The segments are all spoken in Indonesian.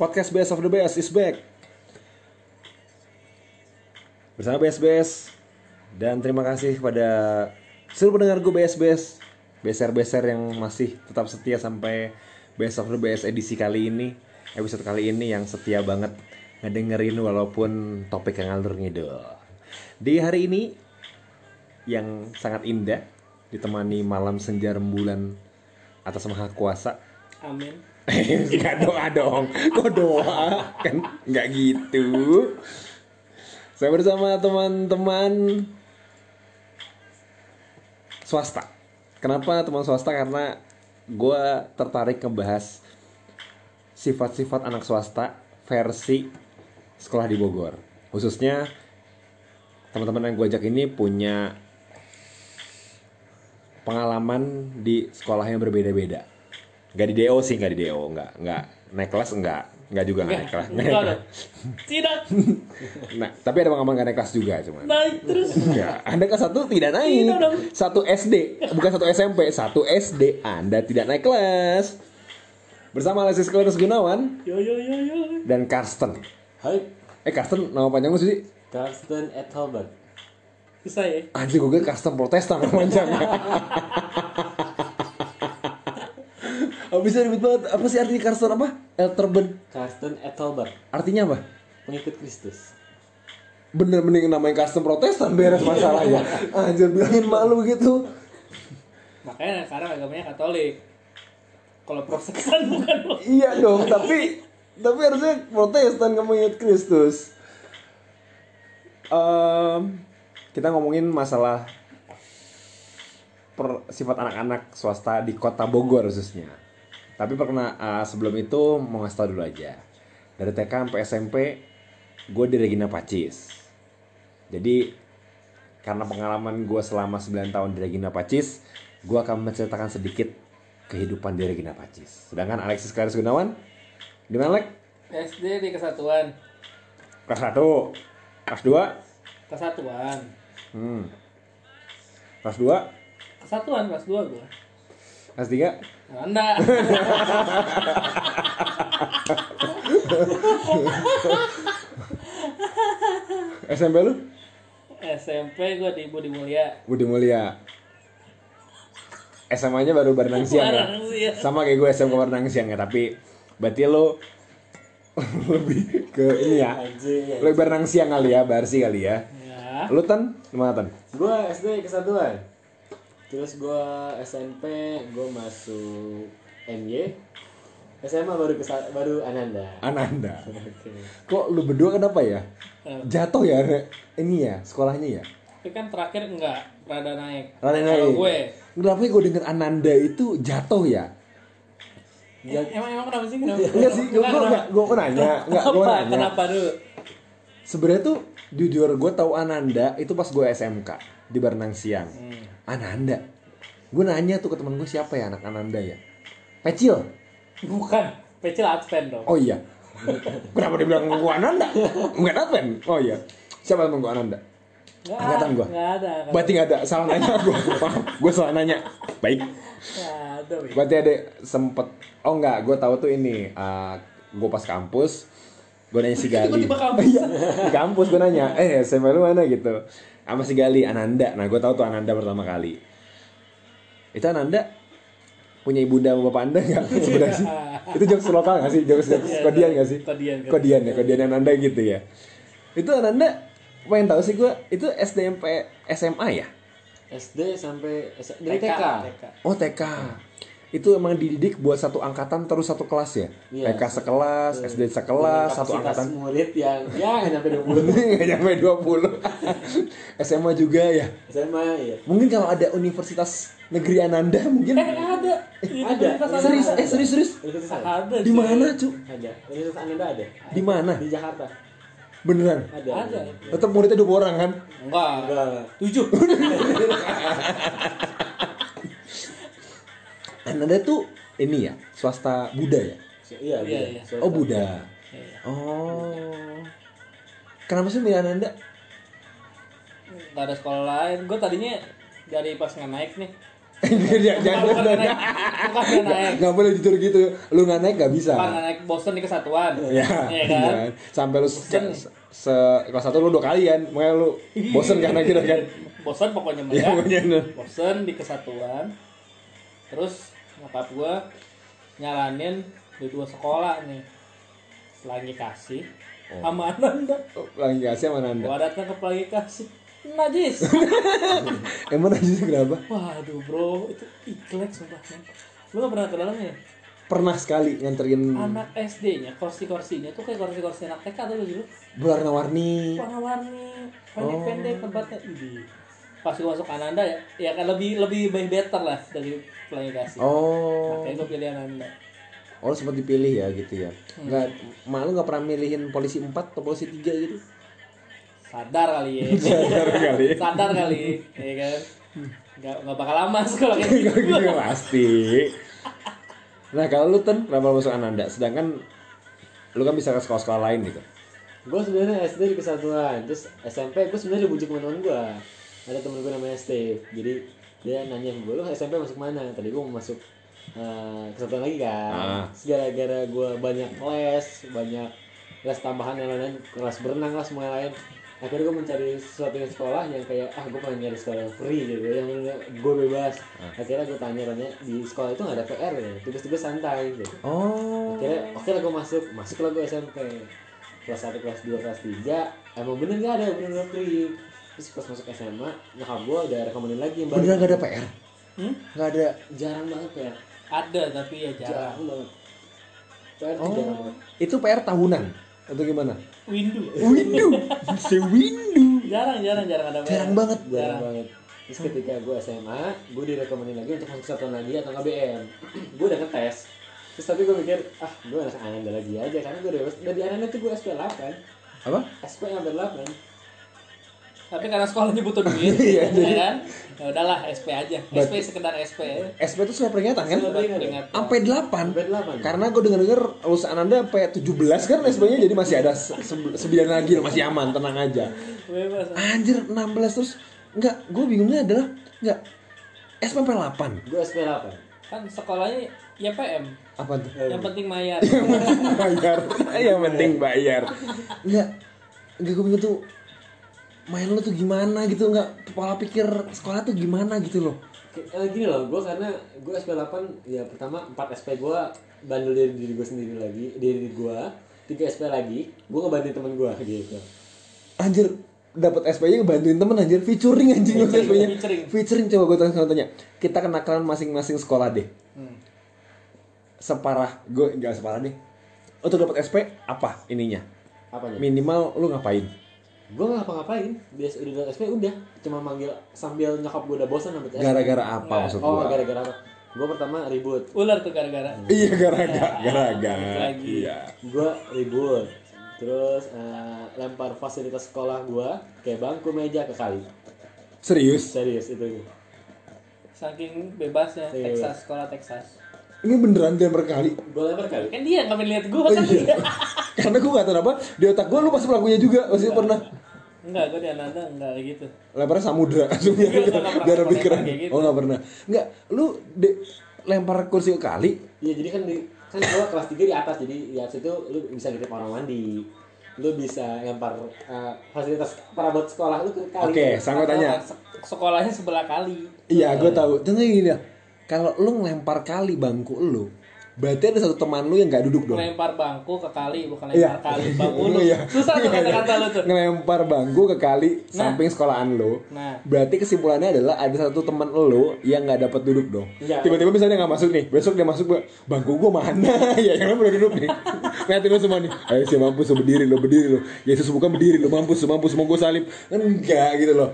Podcast Best of the Best is back. Bersama BSBS dan terima kasih kepada seluruh gue BSBS, beser-beser yang masih tetap setia sampai Best of the Best edisi kali ini, episode kali ini yang setia banget ngedengerin walaupun topik yang ngalur ngidul. Di hari ini yang sangat indah ditemani malam senja rembulan atas maha kuasa Amin. Enggak doa dong. Kok doa? Kan enggak gitu. Saya bersama teman-teman swasta. Kenapa teman swasta? Karena gue tertarik ngebahas sifat-sifat anak swasta versi sekolah di Bogor. Khususnya teman-teman yang gue ajak ini punya pengalaman di sekolah yang berbeda-beda. Gak di DO sih, gak di DO, nggak nggak naik kelas enggak, nggak juga nggak naik kelas. Enggak dong. Tidak Nah, tapi ada pengalaman gak naik kelas juga cuman. naik terus. Enggak, Anda kelas satu tidak naik. Tidak dong. Satu SD, bukan satu SMP, satu SD Anda tidak naik kelas. Bersama Alexis Clarence Gunawan Yo yo yo yo. dan Karsten. Hai, Eh Karsten nama panjang lu sih? Karsten Ethelbert. Bisa ya? Anjir gue Karsten Protestan nama panjangnya. Oh, bisa ribet banget. Apa sih artinya Karsten apa? Elterben. Karsten Ethelbert, Artinya apa? pengikut Kristus. Bener mending namanya Karsten Protestan beres masalahnya. Anjir bilangin malu gitu. Makanya sekarang agamanya Katolik. Kalau Protestan bukan loh. Iya dong, tapi tapi harusnya Protestan kamu ingat Kristus. Em, kita ngomongin masalah per, sifat anak-anak swasta di kota Bogor khususnya. Tapi pernah eh, sebelum itu mau ngasih tau dulu aja. Dari TK sampai SMP, gue di Regina Pacis. Jadi karena pengalaman gue selama 9 tahun di Regina Pacis, gue akan menceritakan sedikit kehidupan di Regina Pacis. Sedangkan Alexis Claris Gunawan, di mana Lek? SD di kesatuan. Kelas 1, kelas 2, Kesatuan. hmm. kelas 2, Kesatuan kelas 2 gua. kelas 3, Anda. SMP lu? SMP gua di Budi Mulia. Budi Mulia. SMA-nya baru Barenang Siang ya? Ya. Sama kayak gue SMK Barenang Siang ya, tapi berarti lo lebih ke ini ya. Lebih Barenang Siang kali ya, Barsi kali ya. Ya. Lu Tan, gimana Tan? Gua SD kesatuan. Terus gua SMP, gua masuk MY. SMA baru kesa baru Ananda. Ananda. Oke. Kok lu berdua kenapa ya? Eh, Jatuh ya Re? ini ya, sekolahnya ya? Tapi kan terakhir enggak rada naik. Rada Kalau naik. gue. Kenapa gue denger Ananda itu jatuh ya? Eh, emang emang kenapa sih? Kenapa? Enggak sih, gue gue Kenapa? gue gue nanya, enggak gue nanya. Kenapa dulu? Sebenarnya tuh jujur gue tahu Ananda itu pas gue SMK di Barenang Siang. Hmm. Ananda. Gue nanya tuh ke temen gue siapa ya anak Ananda ya? Pecil. Bukan. Pecil Advent dong. Oh iya. Kenapa dia bilang gue Ananda? Bukan Advent. Oh iya. Siapa temen gue Ananda? Nggak angkatan gua. Nggak ada. angkatan. Berarti nggak ada. Salah nanya gue. Gue salah nanya. Baik. Ada. Wih. Berarti ada sempet. Oh enggak, gue tahu tuh ini. gue pas kampus, gue nanya si Gali. Tiba-tiba kampus. Iya, di kampus gue nanya, eh SMA lu mana gitu. Sama si Gali, Ananda. Nah gue tahu tuh Ananda pertama kali. Itu Ananda punya ibunda sama bapak anda nggak sebenarnya sih? Itu jokes lokal nggak sih? Jokes jokes Iya, kodian nggak sih? Kodian, kodian. Ya, kodian Ananda gitu ya. Itu Ananda pengen tahu sih gue itu SDMP SMA ya? SD sampai dari TK. TK. TK. Oh TK. Itu emang dididik buat satu angkatan terus satu kelas ya? Iya. TK sekelas, SD sekelas, Dengan satu angkatan. murid yang ya nggak nyampe 20. Nggak nyampe 20 SMA juga ya? SMA ya. Mungkin kalau ada Universitas Negeri Ananda mungkin Eh ada. Ada. Serius, eh serius, serius Ada. Di mana cu? ada. Universitas Ananda ada. Di mana? Di Jakarta. Beneran? Ada. Ada. Tetap muridnya 20 orang kan? Enggak. Enggak. Tujuh. Ananda tuh ini ya, swasta Buddha ya? Iya, Iya, iya. iya. Oh Buddha Iya. Oh Kenapa sih milih Ananda? Gak ada sekolah lain. Gue tadinya dari pas nggak naik nih Jangan jangan naik, naik. Nggak boleh jujur gitu. Lu nggak naik nggak bisa. Bukan nggak naik Boston di kesatuan. Ya, Iya kan? iya. Sampai lu se, Bosen. se kelas satu lu dua kali kan, makanya lu bosen karena gitu kan. Bosan pokoknya mah Ya, ya. pokoknya. Bosan di kesatuan. Terus nyokap gua nyaranin di dua sekolah nih. Pelangi kasih Oh. sama Ananda. Oh, Lagi kasih sama Nanda. Gua datang ke pelangi kasih. Najis. Emang sih kenapa? Waduh bro, itu iklek sumpah. Lu gak pernah ke dalamnya? Pernah sekali nganterin Anak SD-nya, kursi-kursinya tuh kayak kursi-kursi anak TK tuh dulu. berwarna-warni. Warna-warni, pendek-pendek tempatnya. Idi. Pas gua masuk Ananda ya, ya kan lebih lebih baik better lah dari pelangi kasih. Oh. Makanya gua pilih Ananda. Oh, sempat dipilih ya gitu ya. Hmm. Enggak malu nggak pernah milihin polisi 4 atau polisi 3 gitu. Sadar kali ya. Sadar kali. Sadar kali, ya kan. Gak, gak bakal lama sekolah kayak gitu. Gitu pasti. Nah, kalau lu ten kenapa lu masuk Ananda? Sedangkan lu kan bisa ke sekolah-sekolah lain gitu. gue sebenarnya SD di kesatuan terus SMP gue sebenarnya dibujuk sama temen gue ada temen gue namanya Steve. Jadi dia nanya gue lu SMP masuk mana? Tadi gue mau masuk eh, kesatuan lagi kan. Ah. Gara-gara gue banyak les banyak les tambahan yang lain kelas berenang lah semua yang lain. Akhirnya gue mencari sesuatu yang sekolah yang kayak ah gue pengen nyari sekolah yang free gitu. Yang gue bebas. Akhirnya gue tanya-tanya di sekolah itu nggak ada PR ya? Tugas-tugas santai gitu. Oh. akhirnya oke lah gue masuk. Masuklah gue SMP kelas 1, kelas 2, kelas 3 emang bener gak ada bener-bener free terus pas masuk SMA nyokap gue udah rekomenin lagi yang baru Beneran gak ada PR? Hmm? Gak ada. jarang banget ya Ada tapi ya jarang. jarang banget PR jarang Oh. banget Itu PR tahunan atau gimana? Windu. Windu. Si Windu. Jarang, jarang, jarang ada Jarang PR. banget. jarang Jarang. banget terus ketika gue SMA gue direkomenin lagi untuk masuk satu lagi atau nggak BM gue udah ngetes terus tapi gue mikir ah gue anak Ananda lagi aja karena gue udah udah di Ananda tuh gue SP 8 Apa? SP hampir 8 Tapi karena sekolahnya butuh duit, Iya, ya kan? Ya udahlah SP aja. SP sekedar SP ya. SP itu surat peringatan kan? Surat peringatan. Ingat. Sampai 8. Sampai 8 Karena gue denger-denger lulus Ananda sampai 17 kan SP-nya jadi masih ada se- se- sembilan lagi loh, masih aman, tenang aja. Bebas. Anjir 16 terus enggak, gue bingungnya adalah enggak SP sampai 8. gue SP 8 Kan sekolahnya ya PM. Apa tuh? Yang penting mayar. bayar. Yang penting bayar. Enggak. Enggak gue bingung tuh main lu tuh gimana gitu enggak pola pikir sekolah tuh gimana gitu loh. Kayak- eh, gini loh, gue karena gue SP 8 ya pertama 4 SP gue bandel dari diri gue sendiri lagi, diri gue, 3 SP lagi, gue ngebantuin temen gue gitu. Anjir dapat SP-nya ngebantuin temen anjir featuring anjing Featuring, SP-nya. featuring. Featuring coba gue tanya tanya. Kita kenakalan masing-masing sekolah deh. Hmm. Separah gue enggak separah deh. Untuk dapat SP apa ininya? Apanya? Minimal lu ngapain? Gue gak ngapa-ngapain, biasa udah dapet SP udah, cuma manggil sambil nyokap gue udah bosan sampai. Gara-gara apa Nggak. maksud Oh, gua? gara-gara apa? Gue pertama ribut, Ular tuh gara-gara. Iya gara-gara, gara-gara. Lagi. Iya. gue ribut, terus eh, lempar fasilitas sekolah gue kayak bangku meja ke kali, Serius? serius itu. Saking bebasnya Iya. Texas, sekolah Texas. Ini beneran dia berkali. Gue lempar kali. Kan dia nggak lihat gua Oh kan iya. dia. Karena gue gak tahu apa di otak gue lu pasti pelakunya juga pasti pernah Enggak, gua di Ananda enggak kayak gitu. lemparnya samudra biar, Enggak, enggak pernah biar lebih lempar keren. gitu. Oh nggak pernah. Nggak, lu de- lempar kursi ke kali. Iya jadi kan di kan gue kelas 3 di atas jadi di atas itu lu bisa nitip orang mandi lu bisa lempar eh, fasilitas perabot sekolah lu ke kali Oke, sanggup tanya. Se- Sekolahnya sebelah kali. Iya, gue tahu. Tentu gini ya. Kalau lu ngelempar kali bangku lu, berarti ada satu teman lu yang nggak duduk dong. Lempar bangku ke kali, bukan Iya. lempar kali bangku lu. Iya. Susah tuh kata-kata lu tuh. Ngelempar bangku ke kali Nah. samping sekolahan lu. Nah. Berarti kesimpulannya adalah ada satu teman lu yang nggak dapat duduk dong. Iya. Tiba-tiba misalnya nggak masuk nih, besok dia masuk gua, bangku gua mana? ya yang udah duduk nih. Ngeliatin lu semua nih. Ayo sih mampus lu berdiri lu berdiri lu. Yesus bukan berdiri lu mampus lu mampus mau gua salib. Enggak gitu loh.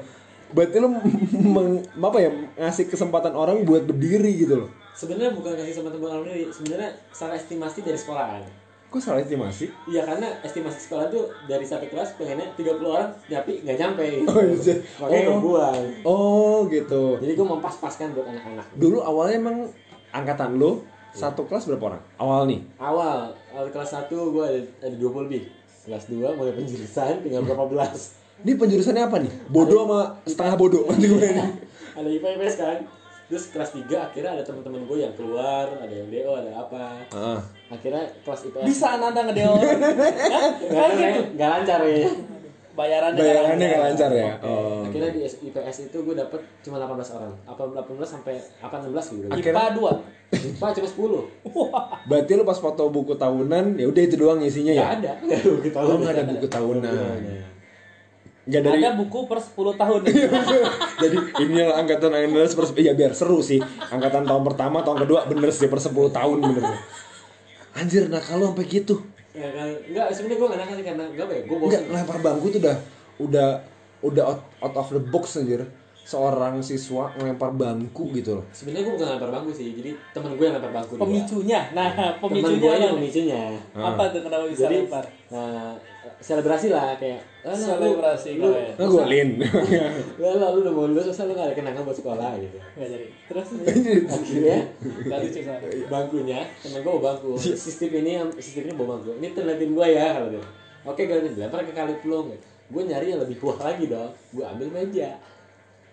Berarti lu meng, apa ya ngasih kesempatan orang buat berdiri gitu loh. sebenarnya bukan kasih sama teman orang sendiri sebenarnya salah estimasi dari sekolahan Kok salah estimasi? iya karena estimasi sekolah tuh dari satu kelas pengennya 30 orang tapi nggak nyampe Oh, iya. makanya Oh. buang Oh gitu. jadi gue mempas-paskan buat anak-anak Dulu awalnya emang angkatan lu satu kelas berapa orang? Awal nih. awal awal kelas 1 gue ada, ada 20 lebih kelas 2 mulai penjurusan tinggal berapa belas Ini penjurusannya apa nih? Bodoh sama setengah bodoh. Nanti gue ini. ada IPA IPS kan terus kelas 3 akhirnya ada teman-teman gue yang keluar ada yang do ada apa Ah. akhirnya kelas IPS Bisa Ananda ngedeo. Kan gitu. nggak lancar ya Bayarannya Bayarannya nggak nggak lancar ya. Oh. akhirnya di IPS itu gue dapet cuma 18 orang apa 18 sampai apa 16 gitu IPA 2. IPA cuma 10 Berarti lu pas foto buku tahunan, ya udah itu doang isinya ya? nggak ada kita Oh, nggak ada buku tahunan. Nggak dari Ada buku per 10 tahun. Jadi ini angkatan Andalas per ya biar seru sih. Angkatan tahun pertama, tahun kedua bener sih per 10 tahun bener. Anjir, nah kalau sampai gitu. ya kan nggak sebenarnya gue nggak nakal karena nggak apa ya gue Enggak, bosan lempar bangku tuh udah udah udah out, out of the box anjir. Seorang siswa ngelempar bangku gitu loh. sebenarnya gue bukan lempar bangku sih jadi temen gue yang lempar bangku dia. Pemicunya. Nah, temen pemicunya gue ini apa? pemicunya Apa tuh kenapa bisa jadi lempar? nah selebrasi lah kayak ah, nah, lu- Selebrasi lu, keren. Nah, golin. lu, lu, lu udah mau lulus masa lu gak ada kenangan buat sekolah gitu Nggak jadi. Terus akhirnya lucu soalnya. bangkunya temen gue bawa bangku sistem ini sistem ini bawa bangku ini terlihatin gue ya kalau dia oke ini dilempar ke kali pelung gue nyari yang lebih kuah lagi dong gue ambil meja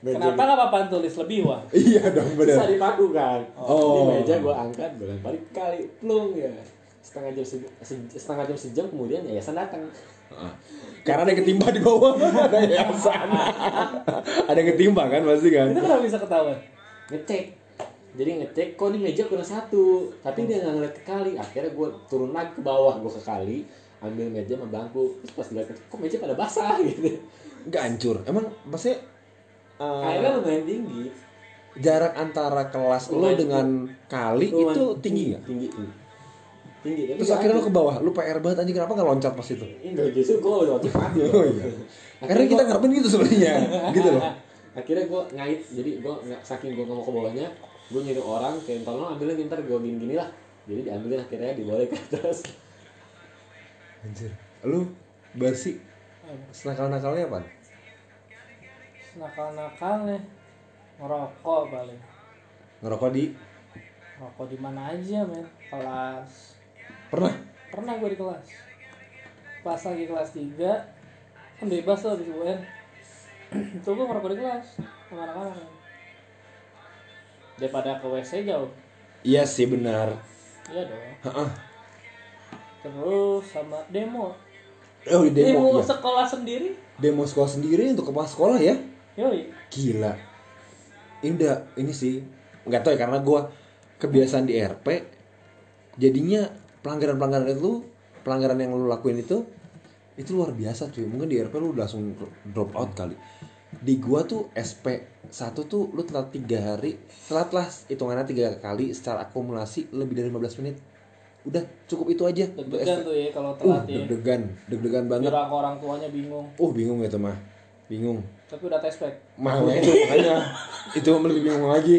Kenapa nggak papan tulis lebih wah? iya dong bisa bener. dipaku kan Oh. ini meja gue angkat lempar ke kali pelung ya setengah jam se- se- setengah jam sejam kemudian yayasan datang Ah. Karena ada yang ketimpa di bawah ada yayasan. ada yang ketimpa kan pasti kan. Itu kenapa bisa ketahuan? ngecek jadi ngecek kok di meja kurang satu tapi dia nggak ngeliat ke kali akhirnya gue turun lagi ke bawah gue ke kali ambil meja sama bangku terus pas dilihat kok meja pada basah gitu Enggak hancur. Emang maksudnya eh, akhirnya lumayan tinggi jarak antara kelas lo Lumayan. dengan kali Lumayan itu tinggi nggak? tinggi tinggi tinggi tapi Terus akhirnya lo ke bawah, lo PR banget anjing kenapa nggak loncat pas itu? enggak justru gue udah wajib mati Oh iya. Karena kita ngarepin gitu sebenarnya, gitu loh. akhirnya gue ngait jadi gue saking gue nggak mau ke bawahnya gue nyuruh orang kayak tolong ambilin ntar gue gini gini lah jadi diambilin akhirnya dibawa ke atas Anjir. Lu Barsi senakal-nakalnya apa? Nakal-nakalnya ngerokok paling. Ngerokok di Ngerokok di mana aja men? Kelas. pernah? Pernah gue di kelas. Pas lagi kelas 3 kan bebas tuh di UN. Tuh gue ngerokok di kelas sama anak-anak. Daripada ke WC jauh. Iya sih benar. Iya dong. Heeh. Terus sama demo. Oh, demo, Demo iya. sekolah sendiri. Demo sekolah sendiri untuk kepala sekolah ya? Yoi. Gila. Ini udah ini sih nggak tahu ya karena gua kebiasaan di RP jadinya pelanggaran-pelanggaran itu pelanggaran yang lu lakuin itu itu luar biasa cuy mungkin di RP lu udah langsung drop out kali di gua tuh SP satu tuh lu telat tiga hari telat lah hitungannya tiga kali secara akumulasi lebih dari 15 menit udah cukup itu aja Deg-degan tuh ya kalau uh telat ya. deg-degan deg-degan banget Biar orang tuanya bingung. uh bingung gitu mah bingung Tapi udah tes pack. mahal itu makanya itu lebih bingung lagi.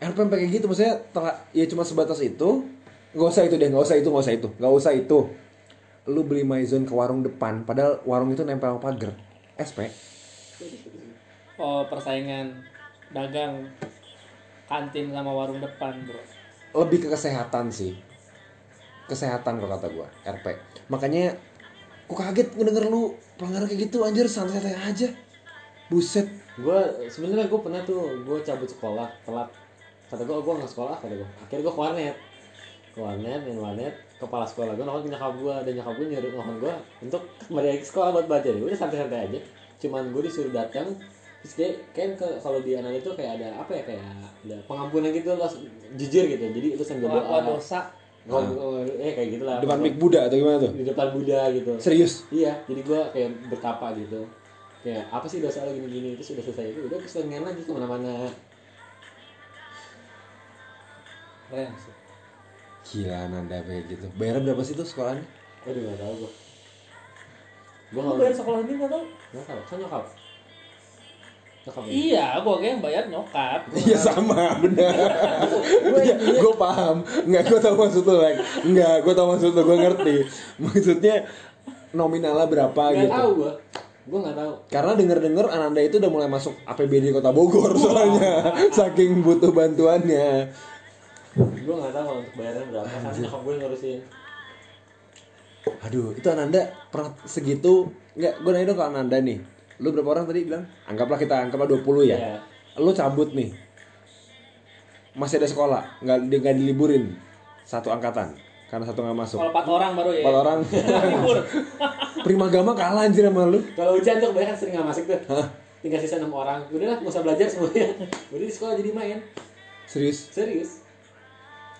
RPM kayak gitu maksudnya telah ya cuma sebatas itu nggak usah itu deh nggak usah itu nggak usah itu nggak usah itu. Lu beli maizon ke warung depan padahal warung itu nempel sama pagar SP Oh persaingan. Dagang. Kantin sama warung depan bro. lebih ke kesehatan sih. Kesehatan kalau kata gua RP makanya kok kaget ngedenger lu pelanggaran kayak gitu anjir santai-santai aja buset. Gue sebenarnya gue pernah tuh gue cabut sekolah telat. Kata gue gue nggak sekolah kata gue akhirnya gue ke warnet. Ke warnet main warnet. Kepala sekolah gue nelfon nyokap gue dan nyokap gue nyuruh nelfon gue untuk kembali lagi ke sekolah buat belajar. Udah santai-santai aja. Cuman gue disuruh datang terus kayak kan ke- kalau di anak itu kayak ada apa ya kayak ada pengampunan gitu lo jujur gitu. Jadi lu sambil doa. dosa. ngomong eh kayak gitu lah. Depan Big Buddha atau gimana tuh? Di depan Buddha gitu. Serius? Iya, jadi gua kayak bertapa gitu. Kayak apa sih dosa lo gini-gini terus udah selesai itu udah terus pengen lagi ke mana-mana. Keren sih. gila nanda kayak gitu bayar berapa sih tuh sekolahnya Aduh nggak tahu gua. Gua Lu nggak bayar sekolah ini nggak tau? nggak tahu. Kan nyokap. Nyokap. ya? Iya, gua kayak yang bayar nyokap. Iya sama, benar. gue paham. Nggak, gue tahu maksud lu, like. Nggak, gue tahu maksud lu, gue ngerti. Maksudnya nominalnya berapa Nggak gitu. tahu gua. Gua nggak tahu. Karena denger-denger Ananda itu udah mulai masuk APBD Kota Bogor soalnya. Saking butuh bantuannya. Gua nggak tahu untuk bayaran berapa. Karena nyokap gue ngurusin. Aduh, itu Ananda pernah segitu. Nggak, gue nanya dong ke Ananda nih. Lu berapa orang tadi bilang? Anggaplah kita anggaplah 20 ya. Iya. Lu cabut nih. masih ada sekolah nggak nggak diliburin satu angkatan karena satu nggak masuk Kalau empat orang baru ya. empat orang Libur. primagama kalah anjir sama lu Kalau hujan tuh kebanyakan sering nggak masuk tuh. Tinggal sisa enam orang. Udahlah, nggak usah belajar semuanya. Udah di sekolah jadi main. serius Serius.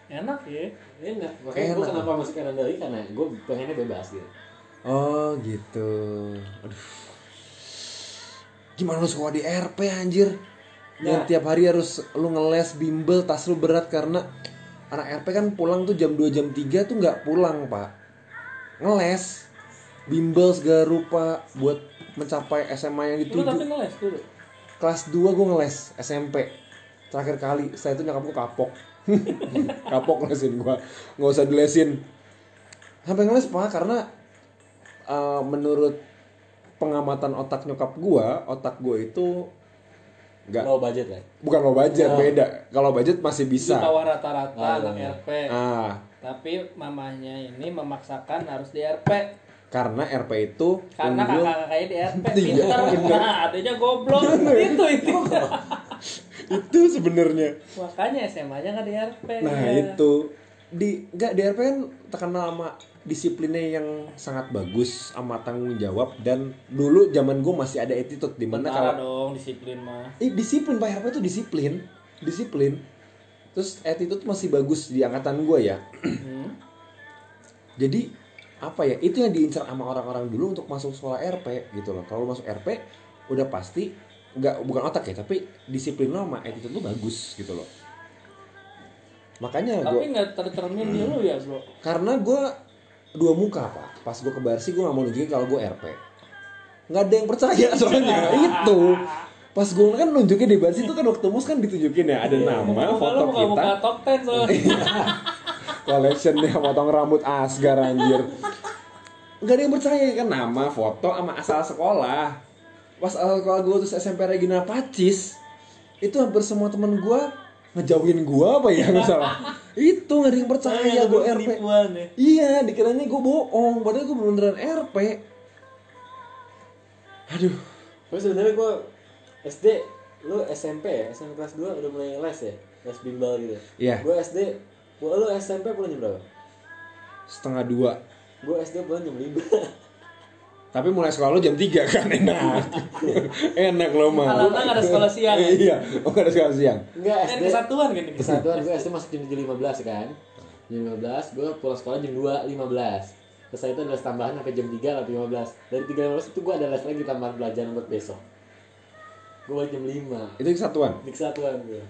Enak ya. Enak. Makanya gue kenapa masuk kanan dari karena gue pengennya bebas gitu. oh gitu aduh gimana lu sekolah di RP anjir yang Nah. tiap hari harus lu ngeles bimbel tas lu berat karena anak RP kan pulang tuh jam 2 jam 3 tuh nggak pulang pak. Ngeles. Bimbel segala rupa buat mencapai SMA yang Lu dituju. tapi ngeles dulu. kelas 2 gue ngeles SMP terakhir kali. Setelah itu nyokap gue kapok. Kapok ngelesin gue nggak usah dilesin. Sampai ngeles pak karena uh, menurut pengamatan otak nyokap gue otak gue itu nggak Low budget lah. bukan low budget Oh. beda kalau budget masih Di bisa bawah rata-rata Ah, anak iya. RP. ah Tapi mamahnya ini memaksakan harus di RP. karena RP itu Karena unggul kakak-kakaknya di RP Iya, pintar. Nah, adanya goblok. itu itu. itu sebenarnya Makanya SMA-nya nggak di RP. Nah itu di nggak di RP kan terkenal sama disiplinnya yang sangat bagus sama tanggung jawab dan dulu zaman gue masih ada attitude di mana kalau dong disiplin mah. eh, disiplin pak RP itu disiplin disiplin terus attitude masih bagus di angkatan gue ya Hmm. jadi apa ya itu yang diincar sama orang-orang dulu untuk masuk sekolah RP gitu loh kalau masuk RP udah pasti nggak bukan otak ya tapi disiplin lo sama attitude lo bagus gitu loh makanya Tapi nggak tercermin di lu ya bro. karena gue dua muka pak. Pas gue ke Barsi gue gak mau nunjukin kalau gue RP nggak ada yang percaya soalnya. Itu. Pas gue kan nunjukin di Barsi itu kan waktu mus kan ditunjukin ya. Ada nama Muka foto muka muka kita top 10 soalnya. collectionnya potong rambut asgar anjir. Nggak ada yang percaya kan? Nama foto sama asal sekolah. Pas asal sekolah gue terus SMP Regina Pacis itu hampir semua temen gue ngejauhin gue apa ya nggak salah itu nggak ada yang percaya gue RP ya. Iya, dikiranya gue bohong, padahal gue beneran RP. Aduh, Tapi sebenarnya gue SD, lu SMP ya? SMP kelas 2 udah mulai les ya? Les bimbel gitu. Iya. Gue SD, gua lu SMP pulang jam berapa? setengah dua. Gue SD pulang jam 5. Tapi mulai sekolah lu jam 3 kan enak. enak lo mah. Kalau nggak ada sekolah siang. iya, oh nggak ada sekolah siang. Enggak, Kan SD. kesatuan kan. Kesatuan gue SD masuk jam 7.15 kan. Jam 15, gue pulang sekolah jam 2.15. Terus setelah itu ada les tambahan sampai jam 3 sampai 15. Dari 3.15 itu gue ada les lagi tambahan pelajaran buat besok. Gue balik jam 5. Itu kesatuan. Di kesatuan gue.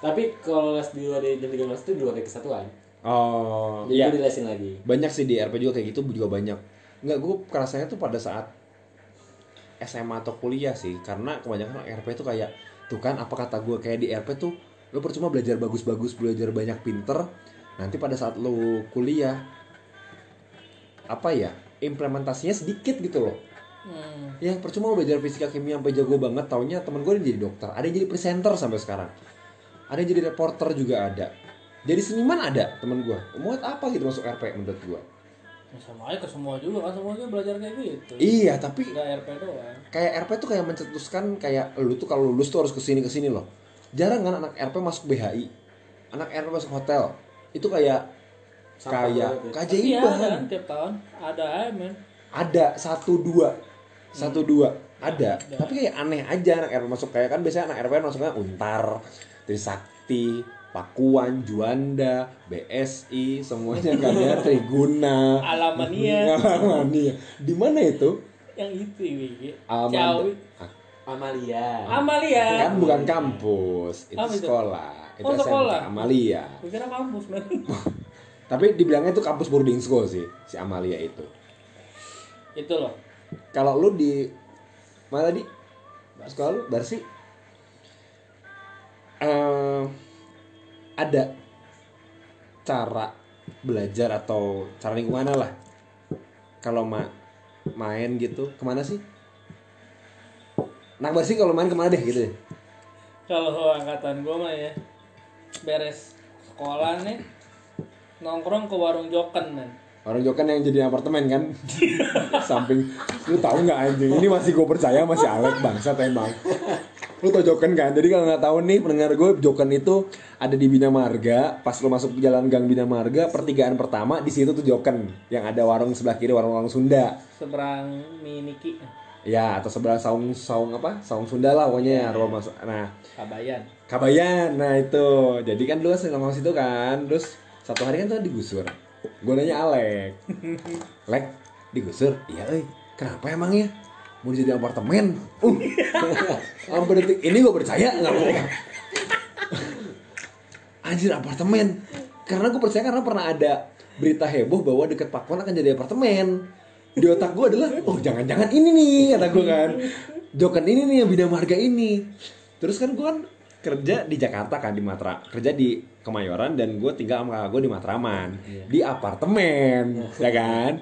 Tapi kalau les di luar dari jam 13 itu di luar dari kesatuan. Oh, Jadi iya. gue dilesin lagi. Banyak sih di RP juga kayak gitu juga banyak. Enggak, gue kerasanya tuh pada saat SMA atau kuliah sih, karena kebanyakan RP tuh kayak tuh kan apa kata gue kayak di RP tuh lo percuma belajar bagus-bagus, belajar banyak pinter, nanti pada saat lo kuliah apa ya implementasinya sedikit gitu loh. Hmm. yang percuma lo belajar fisika kimia sampai jago banget taunya temen gue jadi dokter ada yang jadi presenter sampai sekarang ada yang jadi reporter juga ada jadi seniman ada temen gue mau apa gitu masuk RP menurut gue Ya, sama aja ke semua juga kan semua juga belajar kayak gitu. iya tapi Enggak RP doang. kayak RP tuh kayak mencetuskan kayak lu tuh kalau lulus tuh harus ke sini ke sini loh jarang kan anak RP masuk BHI anak RP masuk hotel itu kayak Sampah kayak ya. Tapi ya keajaiban kan tiap tahun ada aja men. ada satu dua satu dua ada Ada. tapi kayak aneh aja anak RP masuk kayak kan biasanya anak RP masuknya Untar Trisakti Pakuan Juanda BSI semuanya kan ya Triguna Alamania Alamania di mana itu yang itu Ciawi. Ah, Amalia. Amalia. kan bukan kampus itu itu? sekolah itu Oh, SMK sekolah. Amalia kira kampus men. tapi dibilangnya itu kampus boarding school sih si Amalia itu itu loh. kalau lu di mana tadi sekolah lu Barsi eh ada cara belajar atau cara lingkungan lah kalau ma main gitu ke mana sih Nah Barsi kalau main ke mana deh gitu? Kalau angkatan gue mah ya beres sekolah nih nongkrong ke warung Joken men. Orang Jokan yang jadi apartemen kan? Samping Lu tahu nggak anjing? Ini masih gue percaya masih Alek bangsat emang. Lu tau Joken kan? Jadi kalau nggak tahu nih pendengar gue Joken itu ada di Bina Marga. Pas lu masuk ke jalan gang Bina Marga pertigaan pertama di situ tuh Joken yang ada warung sebelah kiri warung-warung Sunda. Seberang Miniki ya atau sebelah saung saung apa? Saung Sunda lah pokoknya rumah masuk. Nah Kabayan. Kabayan, nah itu. Jadi kan lu nongkrong situ kan, terus satu hari kan tuh digusur. Gue nanya Alek, Lek, digusur? Iya, eh. Kenapa emangnya? Mau jadi apartemen? Uh, sampai detik ini gue percaya nggak mau. Anjir apartemen. Karena gue percaya karena pernah ada berita heboh bahwa deket Pakuan akan jadi apartemen. Di otak gue adalah, oh jangan-jangan ini nih kata gue kan. Jokan ini nih yang bidang marga ini. Terus kan gue kan kerja di Jakarta kan di Matra, kerja di Kemayoran dan gue tinggal sama kakak gue di Matraman di apartemen, ya kan?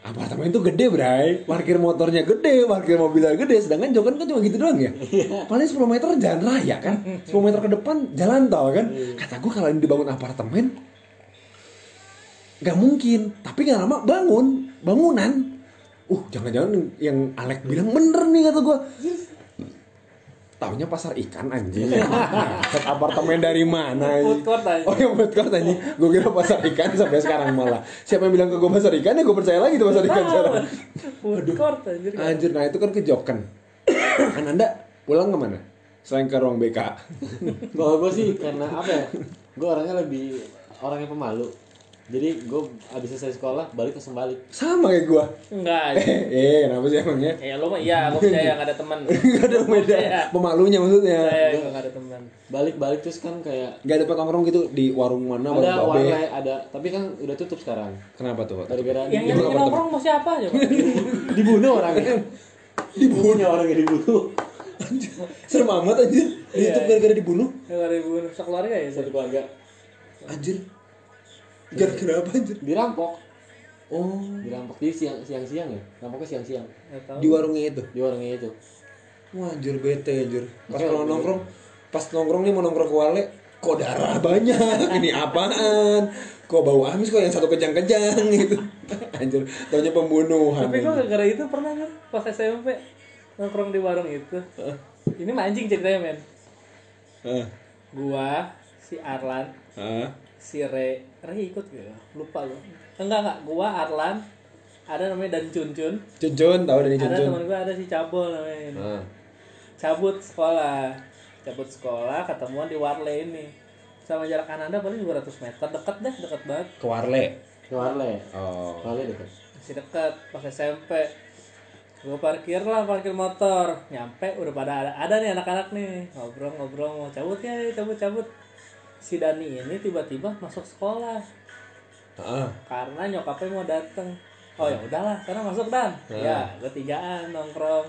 Apartemen itu gede bray, parkir motornya gede, parkir mobilnya gede, sedangkan Jokan kan cuma gitu doang ya. Paling 10 meter jalan raya kan, 10 meter ke depan jalan tol kan. Kata gue kalau ini dibangun apartemen, nggak mungkin. Tapi nggak lama bangun, bangunan. Uh, jangan-jangan yang Alek bilang bener nih kata gue. Taunya pasar ikan anjing. Set apartemen dari mana? Food court. Oh yang food court anjing. Gue kira pasar ikan sampai sekarang malah. Siapa yang bilang ke gue pasar ikan ya gue percaya lagi tuh pasar ikan sekarang. Food court anjir. Anjir, nah itu kan kejokan. Ananda pulang ke mana? Selain ke ruang BK. Kalau gue sih karena apa ya? Gue orangnya lebih orangnya pemalu. Jadi gue abis selesai sekolah balik langsung balik. Sama kayak gue. Enggak. Eh, eh, kenapa sih emangnya? Ya lo mah iya, percaya nggak ada teman. Gak ada beda. Iya. Pemalunya maksudnya. Saya nggak ada teman. Balik-balik terus kan kayak Gak ada nongkrong gitu di warung mana, warung ada babe. warna ada, tapi kan udah tutup sekarang. Kenapa tuh? Gara-gara Yang di- yang yang nongkrong mau siapa aja? Pak? dibunuh orangnya. dibunuh orangnya dibunuh. Serem amat anjir. Iya. Ditutup gara-gara dibunuh. Yang ada dibunuh sekeluarga ya. Satu keluarga Anjir. Gara-gara apa anjir? dirampok. Oh, Dirampok di siang siang siang ya. Rampoknya siang siang di warungnya itu. di warungnya itu. Wah, anjir bete anjir. Pas kalau nongkrong, pas nongkrong nih mau nongkrong ke Wale, kok darah banyak. Ini apaan? Kok bau amis kok yang satu kejang-kejang gitu. Anjir, taunya pembunuhan. Tapi gue gara-gara itu pernah kan pas SMP nongkrong di warung itu. Ini mancing ceritanya men. Heeh. Gua, si Arlan, Heeh. si Re, Re ikut gak? ya? Lupa lu. Enggak enggak, gua Arlan, ada namanya Dan Cuncun, Cuncun tahu dari ada Cuncun. teman gua ada si Cabol namanya. ini. Heeh. Cabut sekolah, cabut sekolah ketemuan di Warle ini. Sama jarak Ananda paling 200 meter, deket deh, deket banget. Ke Warle. Ke Warle. Oh. Warle dekat. Masih deket, pas SMP. Gue parkir lah, parkir motor. Nyampe, udah pada ada, ada nih anak-anak nih. Ngobrol-ngobrol, mau cabut ya, cabut-cabut. Si Dani ini tiba-tiba masuk sekolah. Heeh. karena nyokapnya mau dateng oh ya udahlah karena masuk dan Nah. ya gue tigaan nongkrong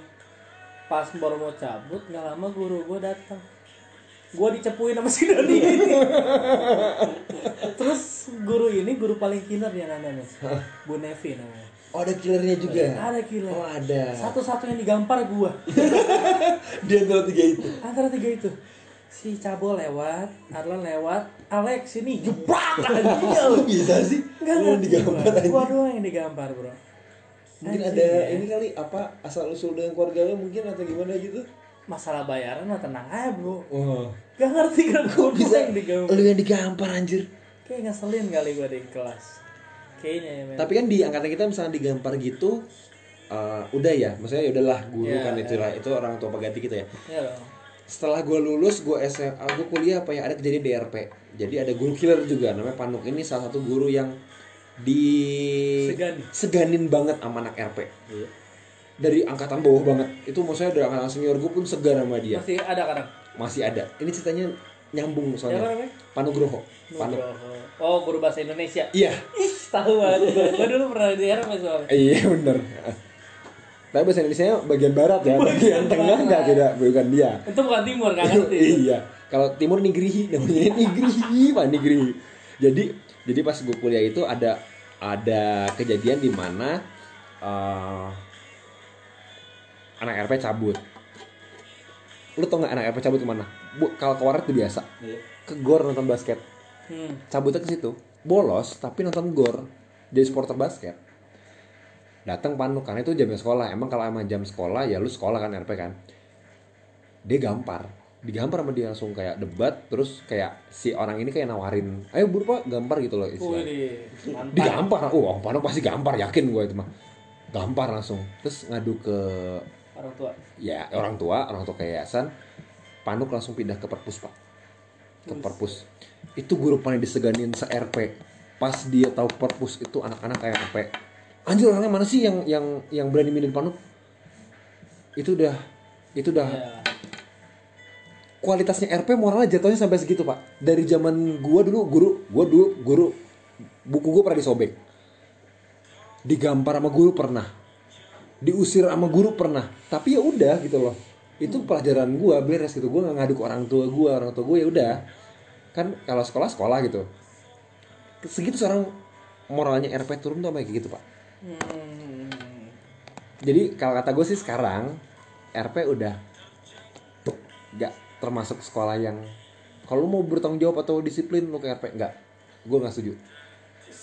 pas baru mau cabut nggak lama guru gue datang gue dicepuin sama si Dani ini terus guru ini guru paling killer Ananda nih Bu Nevi namanya Oh, ada killernya juga. ada killer Oh, ada. satu-satunya digampar gue Di antara tiga itu. antara tiga itu si Cabo lewat Arlan lewat Alex ini anjing Kok bisa sih? Enggak Lu digambar aja. Gua doang yang digambar, Bro. Mungkin Anjing ada ya. ini kali apa asal usul dengan keluarga lu mungkin atau gimana gitu. Masalah bayaran mah tenang aja, Bro. Oh. Gak ngerti kan gua Bisa yang digambar. lu yang digampar anjir. Kayak ngeselin kali gua di kelas. Kayaknya ya, men. Tapi kan di angkatan kita misalnya digampar gitu eh, udah ya, maksudnya ya udahlah guru Iya, kan itu lah, itu orang tua pengganti kita ya. Ya dong. Setelah gue lulus, gue SMA, gue kuliah apa ya ada kejadian DRP. Jadi ada guru killer juga, namanya Panuk ini salah satu guru yang di Segani. seganin banget sama anak RP. Iya. Dari angkatan bawah banget. Itu maksudnya dari angkatan senior gue pun segar sama dia. Masih ada kadang. Masih ada. Ini ceritanya nyambung soalnya. namanya? Panugroho. Panuk. Oh, guru bahasa Indonesia. Iya. Ih, tahu banget. Gua dulu pernah di RP soalnya. Iya bener. Tapi bahasa Indonesia bagian barat ya, bagian tengah nggak tidak bukan dia. Itu bukan timur, ngerti. iya. Kalau timur nigrihi namanya nigrihi, pak nigrihi. Jadi jadi pas gue kuliah itu ada ada kejadian di mana eh, anak RP cabut. Lu tau nggak anak RP cabut ke mana? Bu, kalau ke warnet itu biasa. Iya. Ke gor nonton basket. Hmm. Cabutnya ke situ. Bolos tapi nonton gor. Jadi supporter basket. Datang Panuk karena itu jamnya sekolah. Emang kalau emang jam sekolah ya lu sekolah kan RP kan. dia gampar. Digampar sama dia langsung kayak debat terus kayak si orang ini kayak nawarin ayo buru pak. Gampar gitu loh mantap. digampar. Oh Panuk pasti gampar yakin gue itu mah. Gampar langsung. Terus ngadu ke Orang tua. ya orang tua orang tua ke yayasan Panuk langsung pindah ke perpus pak. Ke perpus. Itu guru paling diseganin se RP pas dia tahu perpus itu anak-anak kayak RP anjir orangnya mana sih yang yang yang berani milih Panuk itu udah itu udah. Ya. kualitasnya RP moralnya jatuhnya sampai segitu pak. Dari zaman gua dulu guru gua dulu guru buku gua pernah disobek. Digampar sama guru pernah. Diusir sama guru pernah. Tapi ya udah gitu loh. Itu pelajaran gua beres gitu. Gua nggak ngadu ke orang tua gua. Orang tua gua ya udah. Kan kalau sekolah sekolah gitu. Segitu seorang moralnya RP turun tuh kayak gitu pak Hmm. jadi kalau kata gue sih sekarang RP udah nggak termasuk sekolah yang kalau lu mau bertanggung jawab atau disiplin lu ke RP nggak gue nggak setuju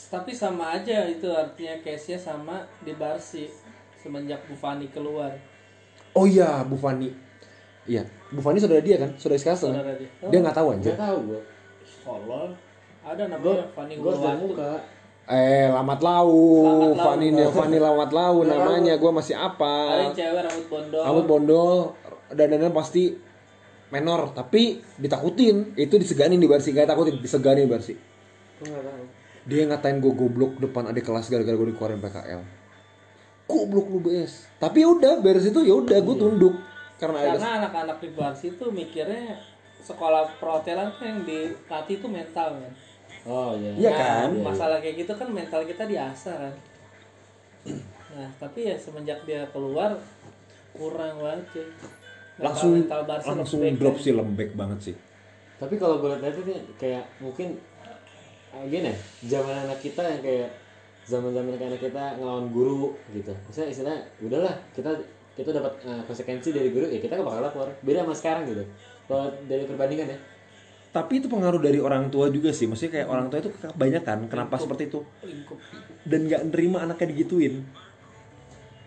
Tapi sama aja itu artinya case-nya sama di Barsi semenjak Bu Fani keluar. oh iya Bu Fani iya Bu Fani saudara dia kan saudara Saudara dia. dia nggak tahu anjir Gak tahu gue. Tolol. Ada namanya Fani muka. Eh Lamat Lau. Fani Fani Lamat Lau Nggak namanya gue masih apa? Cewek rambut bondol. rambut bondol. Dan dan pasti menor. Tapi ditakutin. Itu diseganin di Barsi. Gak takutin diseganin di Barsi dia ngatain gue goblok depan adik kelas gara-gara gue dikeluarin PKL goblok lu BS tapi udah beres itu ya udah gue tunduk. Karena Karena anak-anak di Barsi itu mikirnya sekolah perhotelan tuh yang dilatih itu mental kan. Oh iya. Iya Nah, kan? Masalah kayak gitu kan mental kita diasah kan. Nah, tapi ya semenjak dia keluar kurang banget cuy. Mental- langsung mental Barca langsung lembek, drop kan. sih lembek banget sih Tapi kalau gue lihat itu nih kayak mungkin ah, gini ya, zaman anak kita yang kayak zaman-zaman kayak anak kita ngelawan guru gitu. Misalnya istilahnya udahlah kita kita dapat eh, konsekuensi dari guru ya kita gak bakal lapor. Beda sama sekarang gitu. Kalau dari perbandingan ya. Tapi itu pengaruh dari orang tua juga sih. Maksudnya kayak orang tua itu kebanyakan. Kenapa seperti itu? Lingkup. dan nggak nerima anaknya digituin.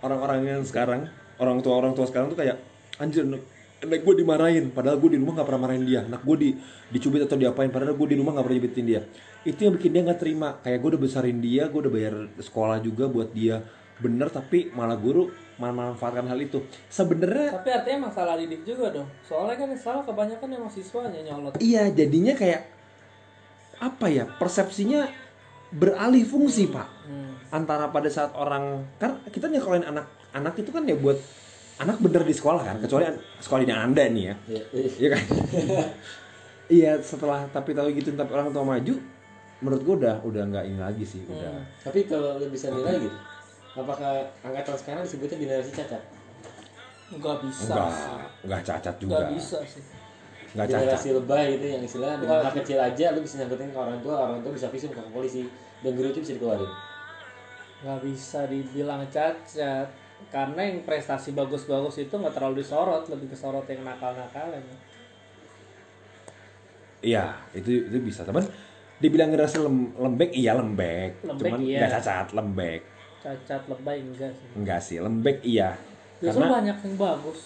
Orang-orang yang sekarang orang tua orang tua sekarang tuh kayak anjir anak, anak gue dimarahin. Padahal gue di rumah nggak pernah marahin dia. Anak gue di dicubit atau diapain padahal gue di rumah nggak pernah nyubitin dia. Itu yang bikin dia nggak terima. Kayak gue udah besarin dia gue udah bayar sekolah juga buat dia bener tapi malah guru malah manfaatkan hal itu sebenarnya Tapi artinya emang salah didik juga dong. Soalnya kan yang salah kebanyakan emang siswanya nyolot. iya jadinya kayak apa ya persepsinya beralih fungsi pak Hmm. antara pada saat orang kan kita nyekolahin anak anak itu kan ya buat anak bener di sekolah kan kecuali an- sekolahnya anda nih ya Iya. iya. iya kan iya setelah tapi tahu gitu tapi orang tua maju menurut gua udah udah nggak ini lagi sih udah Hmm. Tapi kalau bisa nilai gitu, apakah angkatan sekarang disebutnya generasi cacat? Nggak bisa enggak sih. enggak cacat juga Nggak bisa sih. enggak cacat generasi lebay gitu yang istilahnya dengan hal kecil aja lu bisa nyangkutin ke orang tua, orang tua bisa visum ke polisi dan guru itu bisa dikeluarin. Nggak bisa dibilang cacat. Karena yang prestasi bagus-bagus itu nggak terlalu disorot, lebih kesorot yang nakal-nakalnya. iya itu itu bisa teman dibilang generasi lem- lembek iya lembek, Lembek, cuman iya. nggak cacat lembek Cacat lebay enggak sih. enggak sih lembek iya Justru karena banyak yang bagus.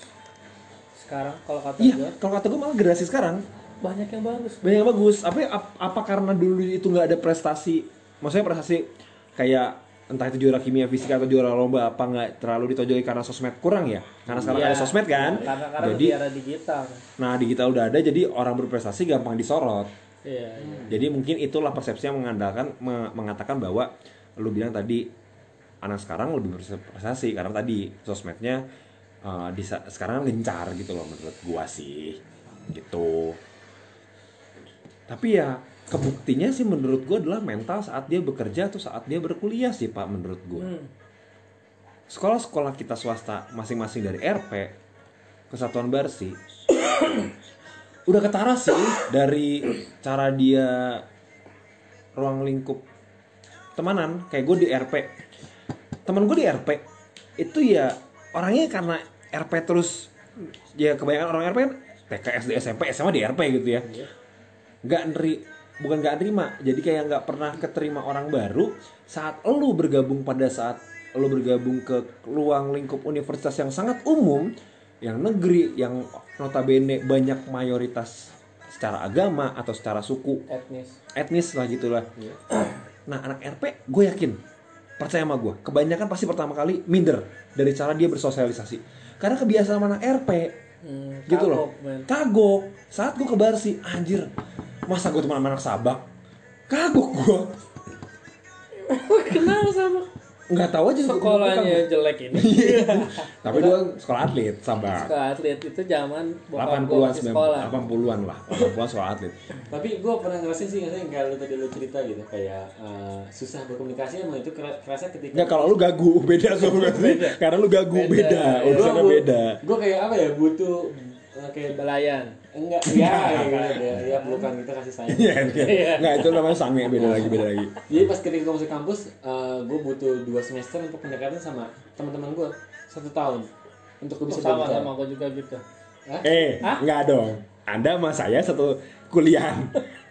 Sekarang kalau kata iya gue kalau kata gue malah generasi sekarang banyak yang bagus. banyak yang bagus apa ap- apa karena dulu itu nggak ada prestasi maksudnya prestasi kayak entah itu juara kimia fisika atau juara lomba apa nggak terlalu ditonjoli karena sosmed kurang ya karena sekarang Iya. ada sosmed kan Karena karena jadi di era digital. nah digital udah ada jadi orang berprestasi gampang disorot Iya, iya. jadi mungkin itulah persepsi yang mengandalkan me- mengatakan bahwa lu bilang tadi anak sekarang lebih berprestasi karena tadi sosmednya uh, di sekarang gencar gitu loh menurut gua sih gitu. Tapi ya kebuktinya sih menurut gua adalah mental saat dia bekerja atau saat dia berkuliah sih pak menurut gua. Hmm. sekolah-sekolah kita swasta masing-masing dari RP Kesatuan Barsi udah ketara sih dari cara dia ruang lingkup temanan. Kayak gue di RP teman gue di RP itu ya orangnya karena RP terus ya kebanyakan orang RP kan TK SD SMP SMA di RP gitu ya. Nggak neri bukan nggak terima jadi kayak nggak pernah keterima orang baru saat lu bergabung pada saat lu bergabung ke ruang lingkup universitas yang sangat umum yang negeri yang notabene banyak mayoritas secara agama atau secara suku. Etnis. Etnis lah gitulah. Nah anak RP gue yakin percaya sama gue kebanyakan pasti pertama kali minder dari cara dia bersosialisasi. Karena kebiasaan anak RP hmm, gitu loh. kagok, men. kagok. Saat gue ke Barsi anjir masa gue teman anak sabak? Kagok gue kenapa sama nggak tahu aja sekolahnya kagok. jelek ini tapi dia sekolah atlet sabak ke atlet itu zaman 80-an gua masih sekolah 80-an lah 80-an sekolah atlet tapi gue pernah ngerasain sih ngerasain kayak lu tadi lu cerita gitu kayak eh, susah berkomunikasi emang itu kera- kerasa ketika Nggak kalau lu gagu beda sama Beda. karena lu gagu Beda. beda, Iya. urusannya Gua- beda gue kayak apa ya butuh eh, kayak belayan enggak ya gitu ya, ya pelukan kita kasih sayang. Iya, iya. nggak itu namanya sange beda lagi beda lagi. Jadi pas ketika gue masuk kampus gue butuh dua semester untuk pendekatan sama teman-teman gue satu tahun untuk gue Oh, bisa sama berbicara. sama gue juga gitu. Hah? eh Hah? nggak dong. Anda sama saya satu kuliah.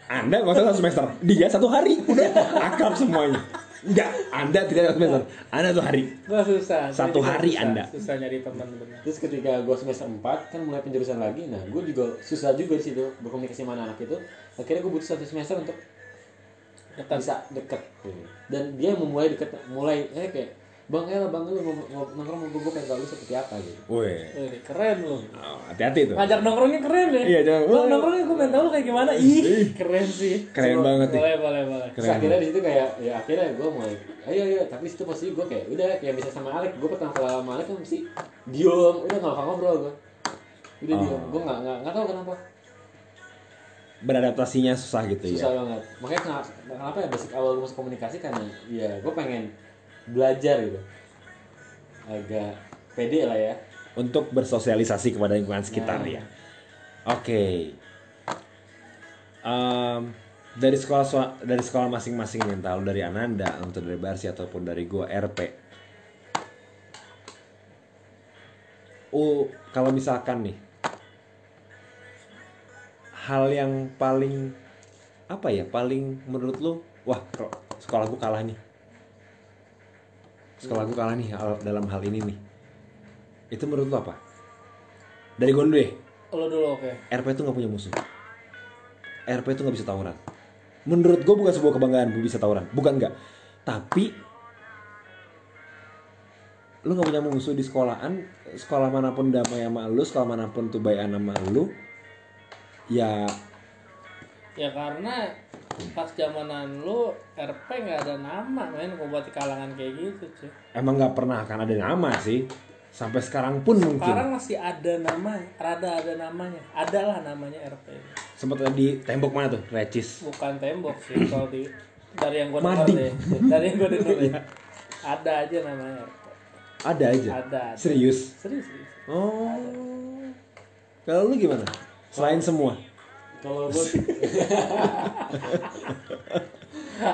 Anda masa satu semester. Dia satu hari. Udah akrab semuanya Enggak, anda tidak satu semester. Anda satu hari. Gue susah. Satu hari susah, Anda. susah nyari teman bener Terus ketika gue semester 4 kan mulai penjurusan lagi, nah gue juga susah juga di situ berkomunikasi sama anak itu. Akhirnya gue butuh satu semester untuk dekat bisa deket. Dan dia memulai deket, mulai eh kayak bang El, bang lu mau mau- nongkrong mau gue pengen tahu lu seperti apa gitu. Wih, keren lu. Oh, hati-hati tuh. ngajak nongkrongnya keren ya? Iya, jangan- Bang, nongkrongnya gue pengen tahu lu kayak gimana. Ih keren sih. Keren banget nih. boleh boleh boleh. Terus Keren. akhirnya di situ kayak ya akhirnya gue mulai ayo ayo. Tapi situ pasti gue kayak udah kayak bisa sama Alek gue pertama kali sama Alek kan mesti diem. Udah nggak ngobrol gue udah Oh. diem gue nggak nggak nggak tahu kenapa. Beradaptasinya susah gitu susah ya. banget. Makanya kenapa, kenapa ya basic awal gue masuk komunikasi karena ya gue pengen belajar gitu agak pede lah ya Untuk bersosialisasi kepada lingkungan sekitar Nah. ya. Oke. Em, dari sekolah dari sekolah masing-masing yang tahu dari Ananda untuk dari Barsi ataupun dari gua RP. Oh, kalau misalkan nih hal yang paling apa ya paling menurut lu wah sekolah gua kalah nih sekolah gua kalah nih dalam hal ini nih. Itu menurut lu apa? Dari gua dulu deh. Lu dulu oke. RP itu nggak punya musuh. RP itu nggak bisa tawuran. Menurut gue bukan sebuah kebanggaan gue bisa tawuran. Bukan nggak. Tapi lu nggak punya musuh di sekolahan sekolah mana pun damai sama lu sekolah mana pun tuh baik sama lu ya ya karena pas zamanan lu RP nggak ada nama men kok buat kalangan kayak gitu cuy. Emang nggak pernah akan ada nama sih. Sampai sekarang pun mungkin. Sekarang masih ada nama rada ada namanya. Ada lah namanya RP sempat di tembok mana tuh? Recis. Bukan tembok sih kalau di dari yang gue dengar deh. Dari yang gue dengar deh. Ada aja namanya RP ada aja? Ada, ada. serius? Serius serius. oh. Kalau lu gimana? Selain semua kalau gue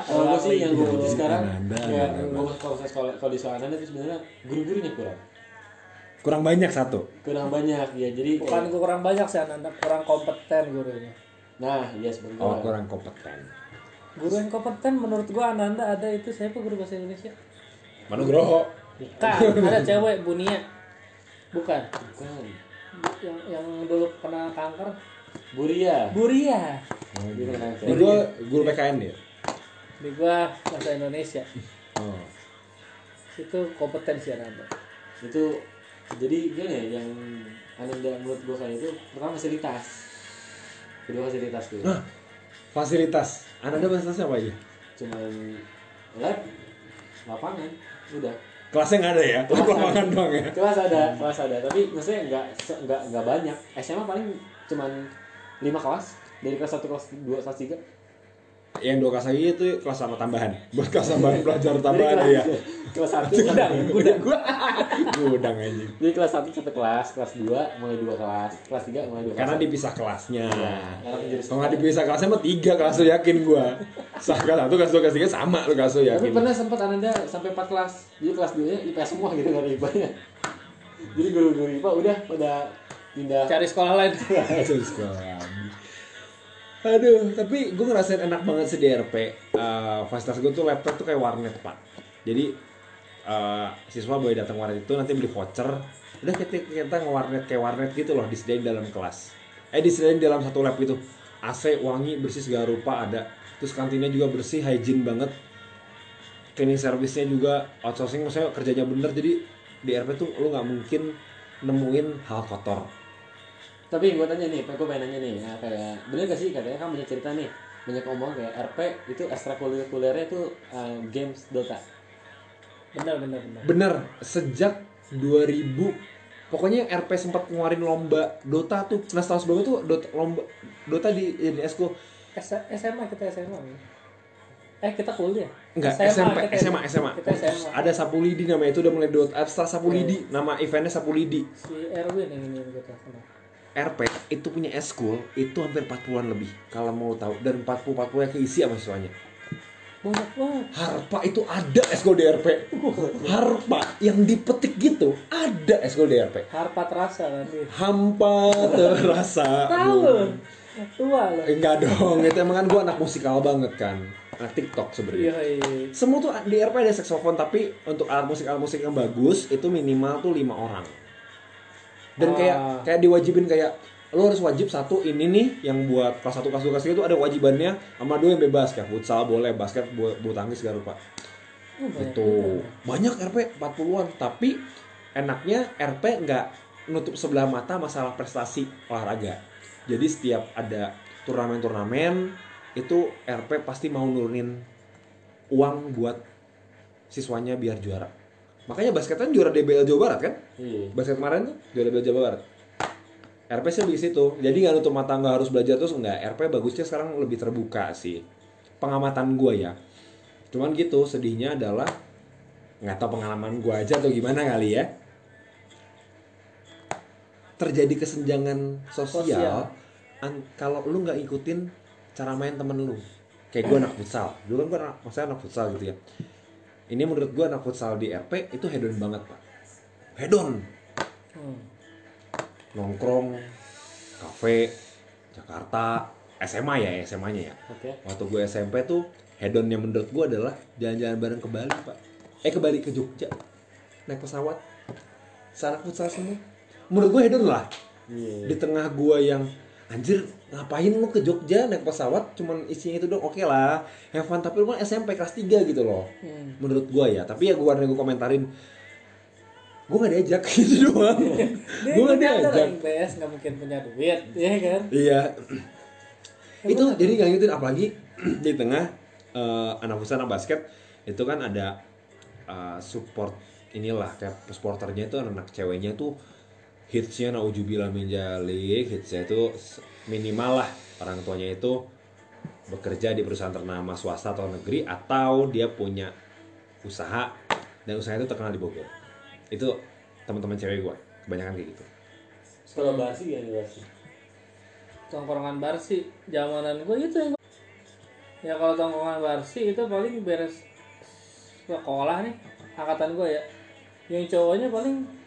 kalau gue sih yang gue butuh sekarang Anda, ya Anda, gue kalau saya sekolah kalau di sekolah anda itu sebenarnya guru-gurunya kurang. Kurang banyak satu? Kurang banyak ya jadi bukan gue kurang banyak sih anak kurang kompeten gurunya. Nah iya sebenarnya oh kurang kompeten. Guru yang kompeten menurut gue Ananda ada itu siapa guru bahasa Indonesia? Manugroho bukan ada cewek Bunia. Bukan. Bukan. Yang yang dulu kena kanker Buria. Buria. Dia pernah ini gue guru PKN dia. Di gua bahasa Indonesia. Oh. Itu kompeten sih Ananda itu jadi gimana ya yang anda menurut gue kayak itu pertama fasilitas. Kedua fasilitas tuh Hah? fasilitas. Anda ada fasilitasnya apa aja? Cuman lab lapangan udah. Kelasnya nggak ada ya? Kelas lapangan doang ya? Kelas ada kelas ada. Tapi maksudnya nggak nggak nggak banyak. SMA paling cuman lima kelas? Dari kelas satu kelas dua kelas tiga? Yang dua kelas lagi itu kelas sama tambahan. Buat kelas tambahan pelajar tambahan kelas, ya kelas satu gudang gudang gua gudang. Aja jadi kelas satu satu kelas kelas dua mulai dua kelas kelas tiga mulai dua karena kelas. dipisah kelasnya. Karena penjurusan kalau nggak dipisah kelasnya mah tiga kelas lu yakin gua? Sah kelas satu kelas dua kelas tiga sama lu kelas tapi yakin. pernah sempat ananda sampai empat kelas. Jadi kelas dua nya IPS semua gitu kan IPA nya jadi guru-guru IPA udah pada pindah. Cari sekolah lain. Terus sekolah. Aduh, tapi gue ngerasain enak banget sih di RP. Eh, fasilitas gue tuh laptop tuh kayak warnet pak. Jadi eh, siswa boleh datang warnet itu nanti beli voucher. Udah kita kita ngewarnet kayak warnet gitu loh disediain dalam kelas. Eh disediain dalam satu lab itu AC wangi bersih segala rupa ada. Terus kantinnya juga bersih hygiene banget. Cleaning service-nya juga outsourcing maksudnya kerjanya bener. Jadi di RP tuh lu nggak mungkin nemuin hal kotor Tapi gue tanya nih, gue pengen nanya nih, ya, kayak bener gak sih katanya kan banyak cerita nih, banyak ngomong kayak RP itu ekstrakurikulernya itu uh, games Dota. bener bener bener. Bener sejak 2000 pokoknya RP sempat ngeluarin lomba Dota tuh nah setahu banget tuh Dota lomba Dota di di Esko S- SMA kita SMA nih. eh kita kuliah? Enggak SMP kita SMA SMA kita SMA ada Sapu Lidi namanya itu udah mulai Dota eh, setelah Sapu Lidi nama eventnya Sapu Lidi si Erwin yang ini kita kenal RP itu punya eskul itu hampir 40-an lebih kalau mau tahu. Dan 40 40 yang keisi sama siswanya. Banyak banget. Harpa itu ada eskul di RP Harpa yang dipetik gitu ada eskul di RP harpa terasa kan dia hampa terasa. Tahu tua loh. Enggak dong itu emang kan gue anak musikal banget kan. Anak TikTok sebenarnya. Iya iya. Semua tuh di RP ada saxophone tapi untuk alat musik alat musik yang bagus itu minimal tuh lima orang dan kayak Ah. kayak diwajibin kayak lo harus wajib satu ini nih yang buat kelas satu kelas dua kelas tiga itu ada wajibannya sama dua yang bebas kayak futsal boleh basket bulu, bulu tangkis segala rupa Oh, banyak itu banyak RP 40-an tapi enaknya RP nggak nutup sebelah mata masalah prestasi olahraga. Jadi setiap ada turnamen-turnamen itu RP pasti mau nurunin uang buat siswanya biar juara makanya basket kan juara DBL Jawa Barat kan? Iya. basket kemarin tuh juara DBL Jawa Barat. RP sih lebih ke situ. Jadi nggak nutup mata nggak harus belajar terus nggak. RP bagusnya sekarang lebih terbuka sih. Pengamatan gue ya. Cuman gitu sedihnya adalah nggak tahu pengalaman gue aja atau gimana kali ya. Terjadi kesenjangan sosial, Sosial. an- kalau lu nggak ikutin cara main temen lu. Kayak gue anak futsal. Dulu kan gue anak, maksudnya anak futsal gitu ya ini menurut gue anak futsal di RP itu hedon banget pak. Hedon. Hmm. nongkrong kafe Jakarta SMA ya SMA nya ya. Oke. waktu gue SMP tuh hedonnya menurut gue adalah jalan-jalan bareng ke Bali pak. Eh ke Bali ke Jogja. Naik pesawat. Sanak futsal semua. Menurut gue hedon lah. Iya. di tengah gue yang anjir ngapain lu ke Jogja naik pesawat cuman isinya itu dong oke lah have fun. Tapi lu kan SMP kelas 3 gitu loh Hmm. menurut gue ya. Tapi ya gue gue komentarin gue gak diajak gitu doang. Dia gue gak diajak. PS nggak mungkin punya duit, ya kan? Iya. itu jadi nggak ngikutin apalagi di tengah eh, anak futsal anak basket itu kan ada eh, support inilah kayak supporternya itu anak ceweknya tuh hitsnya naujubillah min jalik hitsnya itu minimal lah orang tuanya itu bekerja di perusahaan ternama swasta atau negeri atau dia punya usaha dan usaha itu terkenal di Bogor. Itu teman-teman cewek gue kebanyakan kayak gitu. Sekolah basi ya basi. Tongkrongan barsi, zamanan gue itu yang ya kalau tongkrongan barsi itu paling beres sekolah nih angkatan gue ya. Yang cowoknya paling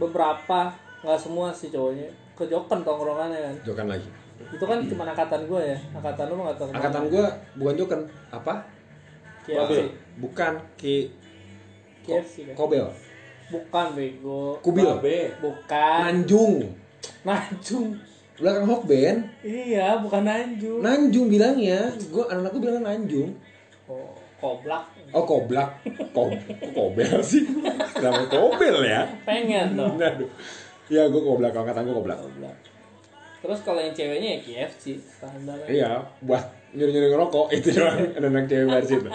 beberapa nggak semua sih cowoknya. Kejokan tongkrongannya kan. Jokan lagi. Itu kan cuma angkatan gue ya. Angkatan lu nggak tahu ke mana. angkatan gue bukan jokan apa? KFC bukan ki KFC kan? Kobel, bukan bego. Kubil, B. bukan. Nanjung, Nanjung. Belakang Hokben, iya bukan Nanjung. Nanjung bilangnya, gue anak-anakku bilang Nanjung. oh koblak. Oh Koblak, Kob, kok Kobel sih, kenapa Kobel ya? pengen dong Aduh, ya gue Koblak, angkatan gue Koblak. koblak terus kalau yang ceweknya ya KFC standar. Iya, buat nyuri-nyuri ngerokok itu doang anak-anak cewek baris itu.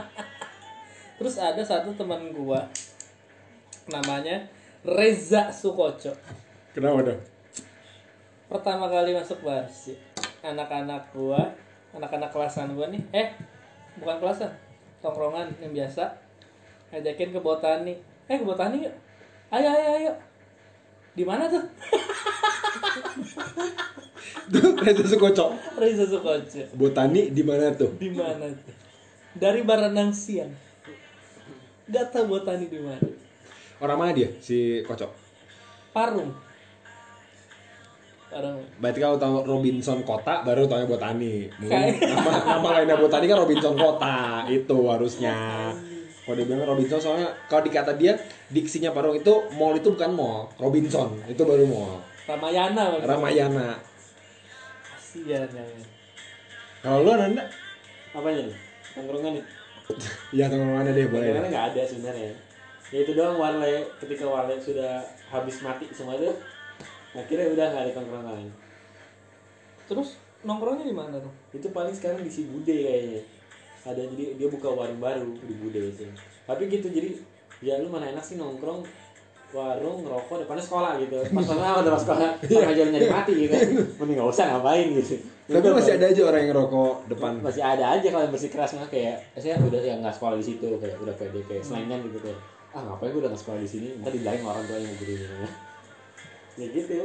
terus ada satu teman gua namanya Reza Sukoco Kenapa dong? pertama kali masuk barsi anak-anak gua anak-anak kelasan gua nih eh bukan kelasan tongkrongan yang biasa ngajakin ke botani eh ke botani yuk ayo ayo ayo di mana tuh Tuh, Reza Sukoco. Reza Sukoco Botani di mana tuh? di mana tuh dari Baranang siang gak tahu botani di mana Orang mana dia? Si Kocok. Parung Parung Berarti kalau tahu Robinson Kota baru tahu Botani. Mungkin nama, nama lainnya Botani kan Robinson Kota itu harusnya. Kalau dia bilang Robinson soalnya kalau dikata dia diksinya Parung itu mall itu bukan mall Robinson itu baru mall Ramayana maksudnya. Ramayana Kasian ya. kalau lu Nanda Apanya nih? Tongkrongan nih. ya tengok mana deh boleh Tongkrongan nggak ada sebenarnya. Ya itu doang warle ketika warle sudah habis mati semua itu akhirnya udah nggak ada tongkrongan. Terus nongkrongnya di mana tuh? Itu paling sekarang di si Bude kayaknya. Ada jadi dia buka warung baru di Bude sih. Tapi gitu jadi ya lu mana enak sih nongkrong warung ngerokok depannya sekolah gitu. Pas mana udah sekolah sama aja nyari mati gitu. Mending nggak usah ngapain gitu. Tapi masih ada aja orang yang ngerokok depan. Masih ada aja kalau yang bersikeras mah kayak saya udah yang nggak sekolah di situ kayak udah pede kayak selingan gitu kayak ah ngapain gue udah nggak sekolah di sini? Ntar dibilangin orang tuanya gitu. Ya gitu.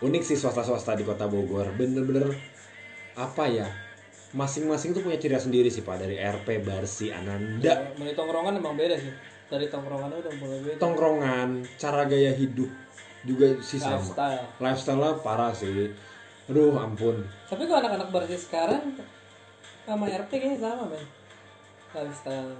Unik sih swasta-swasta di kota Bogor. Bener-bener apa ya masing-masing tuh punya ciri sendiri sih pak dari RP Barsi Ananda Ya, menit tongkrongan emang beda sih. Dari tongkrongannya udah mulai beda. tongkrongan cara gaya hidup juga sih sama Lifestyle. lifestyle parah sih aduh ampun Tapi kalau anak-anak berarti sekarang sama RP kayaknya sama men. Lifestyle.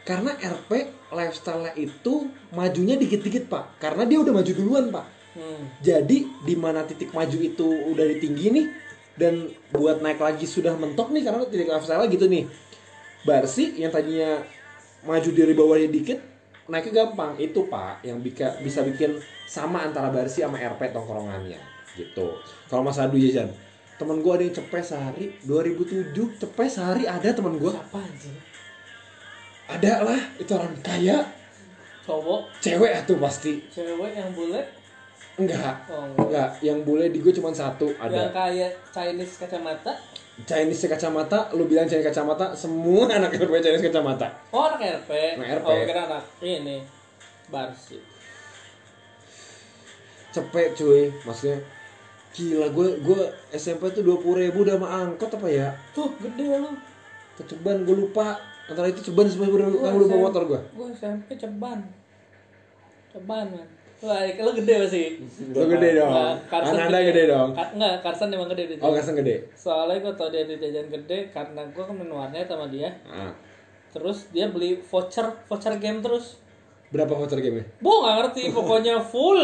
karena RP lifestyle itu majunya dikit-dikit pak karena dia udah maju duluan pak Hmm. jadi di mana titik maju itu udah di tinggi nih dan buat naik lagi sudah mentok nih karena titik lifestyle gitu nih. Barsi yang tadinya maju dari bawahnya dikit naiknya gampang. Itu pak yang bisa bisa bikin sama antara Barsi sama RP tongkrongannya gitu. Kalau Mas Adu jajan temen gue ada yang cepet sehari 2007 cepet sehari ada temen gue Apa anjing? ada lah itu orang kaya. Cowok, cewek tuh pasti. Cewek yang bule, enggak oh, enggak. yang boleh di gue cuma satu yang ada kayak Chinese kacamata. Chinese kacamata lu bilang Chinese kacamata semua anak RP Chinese kacamata Oh anak RP. Anak RP. Oh kira anak ini Barsi. cepet cuy maksudnya gila gue gue SMP tuh dua puluh ribu udah sama angkot apa ya Tuh gede lu. ke Ceban gue lupa antara itu Ceban sebenarnya gue lupa motor gue Gue SMP ceban. Ceban man. Wah, lu gede pasti. lu gede dong Nah, Carson anda gede dong Ka- enggak, Carson emang gede oh kasih gede Soalnya gue tau dia di jajan gede karena gue kan main warnet sama dia. ah. Terus dia beli voucher, voucher game terus. berapa voucher game Bu nggak ngerti, pokoknya full.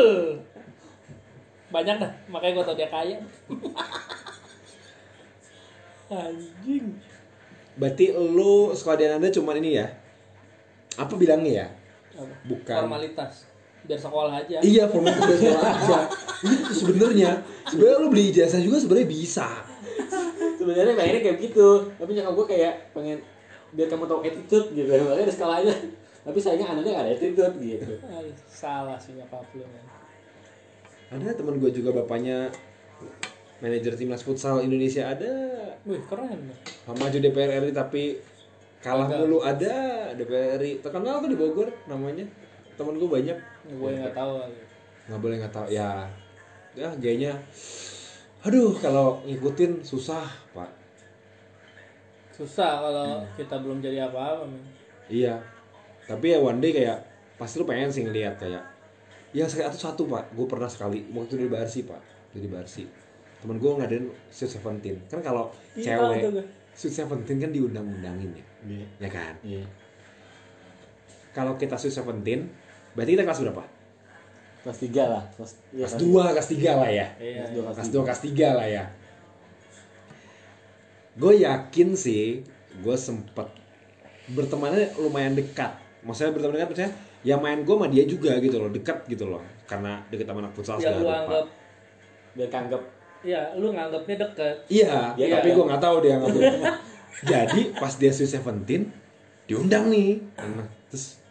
Banyak dah, makanya gue tau dia kaya. Anjing. berarti lu sekolah di anda cuma ini ya apa bilangnya ya Apa? bukan Formalitas. Biar sekolah aja. Iya, format udah sekolah aja. Itu sebenarnya, sebenarnya lu beli ijazah juga sebenarnya bisa. sebenarnya pengennya kayak gitu tapi nyokap gue kayak pengen biar kamu tahu attitude gitu makanya ada skalanya tapi sayangnya anaknya gak ada attitude gitu salah sih nyokap lu. Ada teman gue juga bapaknya manajer timnas futsal Indonesia ada. Wih keren. Maju DPR RI tapi kalah mulu ada DPR RI. Terkenal tuh di Bogor namanya. Temen gue banyak. Gue nggak tahu. Nggak boleh nggak tahu ya. Ya gayanya. Aduh kalau ngikutin susah pak. Susah kalau kita belum jadi apa-apa. Iya. Tapi ya one day kayak pasti lu pengen sih ngeliat kayak yang sekali atau satu pak, gue pernah sekali waktu di Barsi pak, jadi Barsi. Temen gue ngadain Sweet Seventeen. Kan kalau Iya, cewek. Sweet Seventeen kan diundang-undangin ya, iya ya kan? iya Kalau kita Sweet Seventeen, berarti kita kelas berapa? kelas tiga lah kelas iya, Kelas dua, kelas tiga lah ya. Iya. kelas dua kelas Kelas tiga dua, kelas tiga lah ya. Gue yakin sih, gue sempet bertemannya lumayan dekat. Maksudnya berteman dekat maksudnya ya main gue sama dia juga gitu loh, dekat gitu loh. Karena deket sama anak futsal Ya segala lu rupa. anggap, biar kanggap ya lu nganggapnya deket. Iya, Iya, tapi iya. gue nggak tahu dia nggak Jadi pas dia Sweet Seventeen diundang nih, nah, terus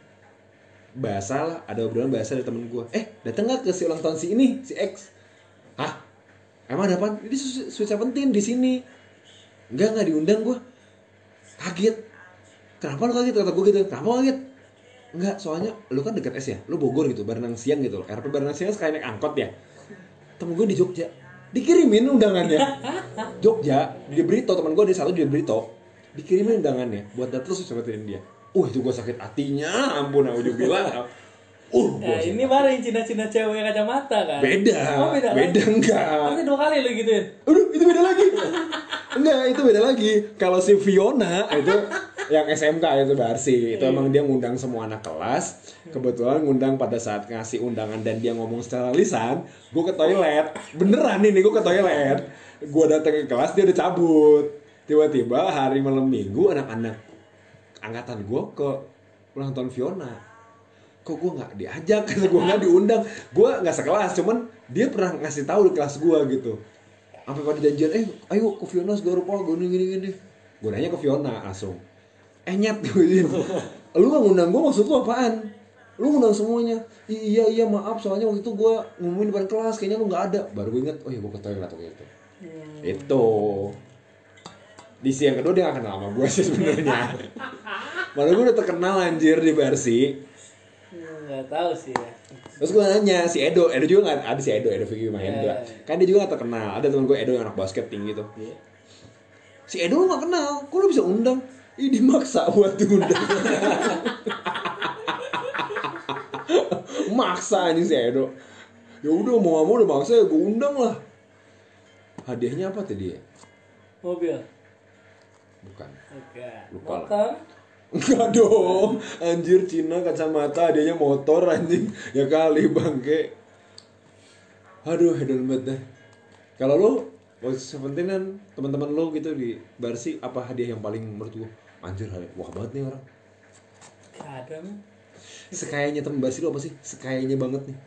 bahasa lah, ada obrolan bahasa dari temen gue. Eh, dateng nggak ke si ulang tahun si ini, si X? Hah? Emang ada apa? Ini Sweet Seventeen di sini. Enggak nggak diundang gue. Kaget. Kenapa lu kaget? Kata gue gitu. Kenapa kaget? Enggak, soalnya lu kan deket S ya, lu Bogor gitu, Barenang siang gitu loh. RP Barenang siang sekali naik angkot ya. Temen gue di Jogja, dikirimin undangannya. Jogja, di Brito, temen gue di satu di Brito, dikirimin undangannya buat datang terus seperti dia. Uh, itu gue sakit hatinya, ampun aku juga bilang. Uh, gua ini baru yang cina-cina cewek kacamata kan. beda, Oh beda, beda lagi. enggak. Nanti dua kali lu gituin. Aduh, itu beda lagi. Enggak, itu beda lagi. Kalau si Fiona itu yang SMK itu Barsi itu emang dia ngundang semua anak kelas kebetulan ngundang pada saat ngasih undangan dan dia ngomong secara lisan gue ke toilet beneran ini gue ke toilet gue datang ke kelas dia udah cabut tiba-tiba hari malam minggu anak-anak angkatan gue ke ulang tahun Fiona. Kok gue nggak diajak? Kata gue nggak diundang. Gue nggak sekelas cuman dia pernah ngasih tahu di kelas gue gitu. Sampai pada janjian eh ayo ke Fiona segala rupa gini gini gini. Gue nanya ke Fiona langsung eh nyet gue lu nggak ngundang gue maksud lu apaan? Lu ngundang semuanya. "I- iya iya maaf soalnya waktu itu gue ngumumin depan kelas kayaknya lu nggak ada. Baru gue inget oh iya gue ke toilet waktu itu. Itu di siang kedua dia gak kenal sama gue sih sebenarnya malah gue udah terkenal anjir di Barsi Hmm, nggak tahu sih ya Terus gue nanya si Edo, Edo juga gak ada si Edo, Edo Vicky Mahendra. Iya. Kan dia juga gak terkenal. Ada temen gue Edo yang anak basket tinggi tuh. Iya. Si Edo lu gak kenal, kok lu bisa undang? Ih dimaksa buat diundang. Maksa anjing si Edo. Ya udah mau gak mau udah maksa ya gue undang lah. Hadiahnya apa tadi ya? mobil Bukan. Lupa lah. motor Enggak dong. Anjir Cina kacamata hadiahnya motor anjing. Ya kali bangke. Aduh, hedon banget dah. Kalau lu waktu Seventeen kan teman-teman lu gitu di Barsi apa hadiah yang paling menurut lu anjir wah banget nih orang. Gak ada men Sekayanya temen Barsi lu apa sih? Sekayanya banget nih.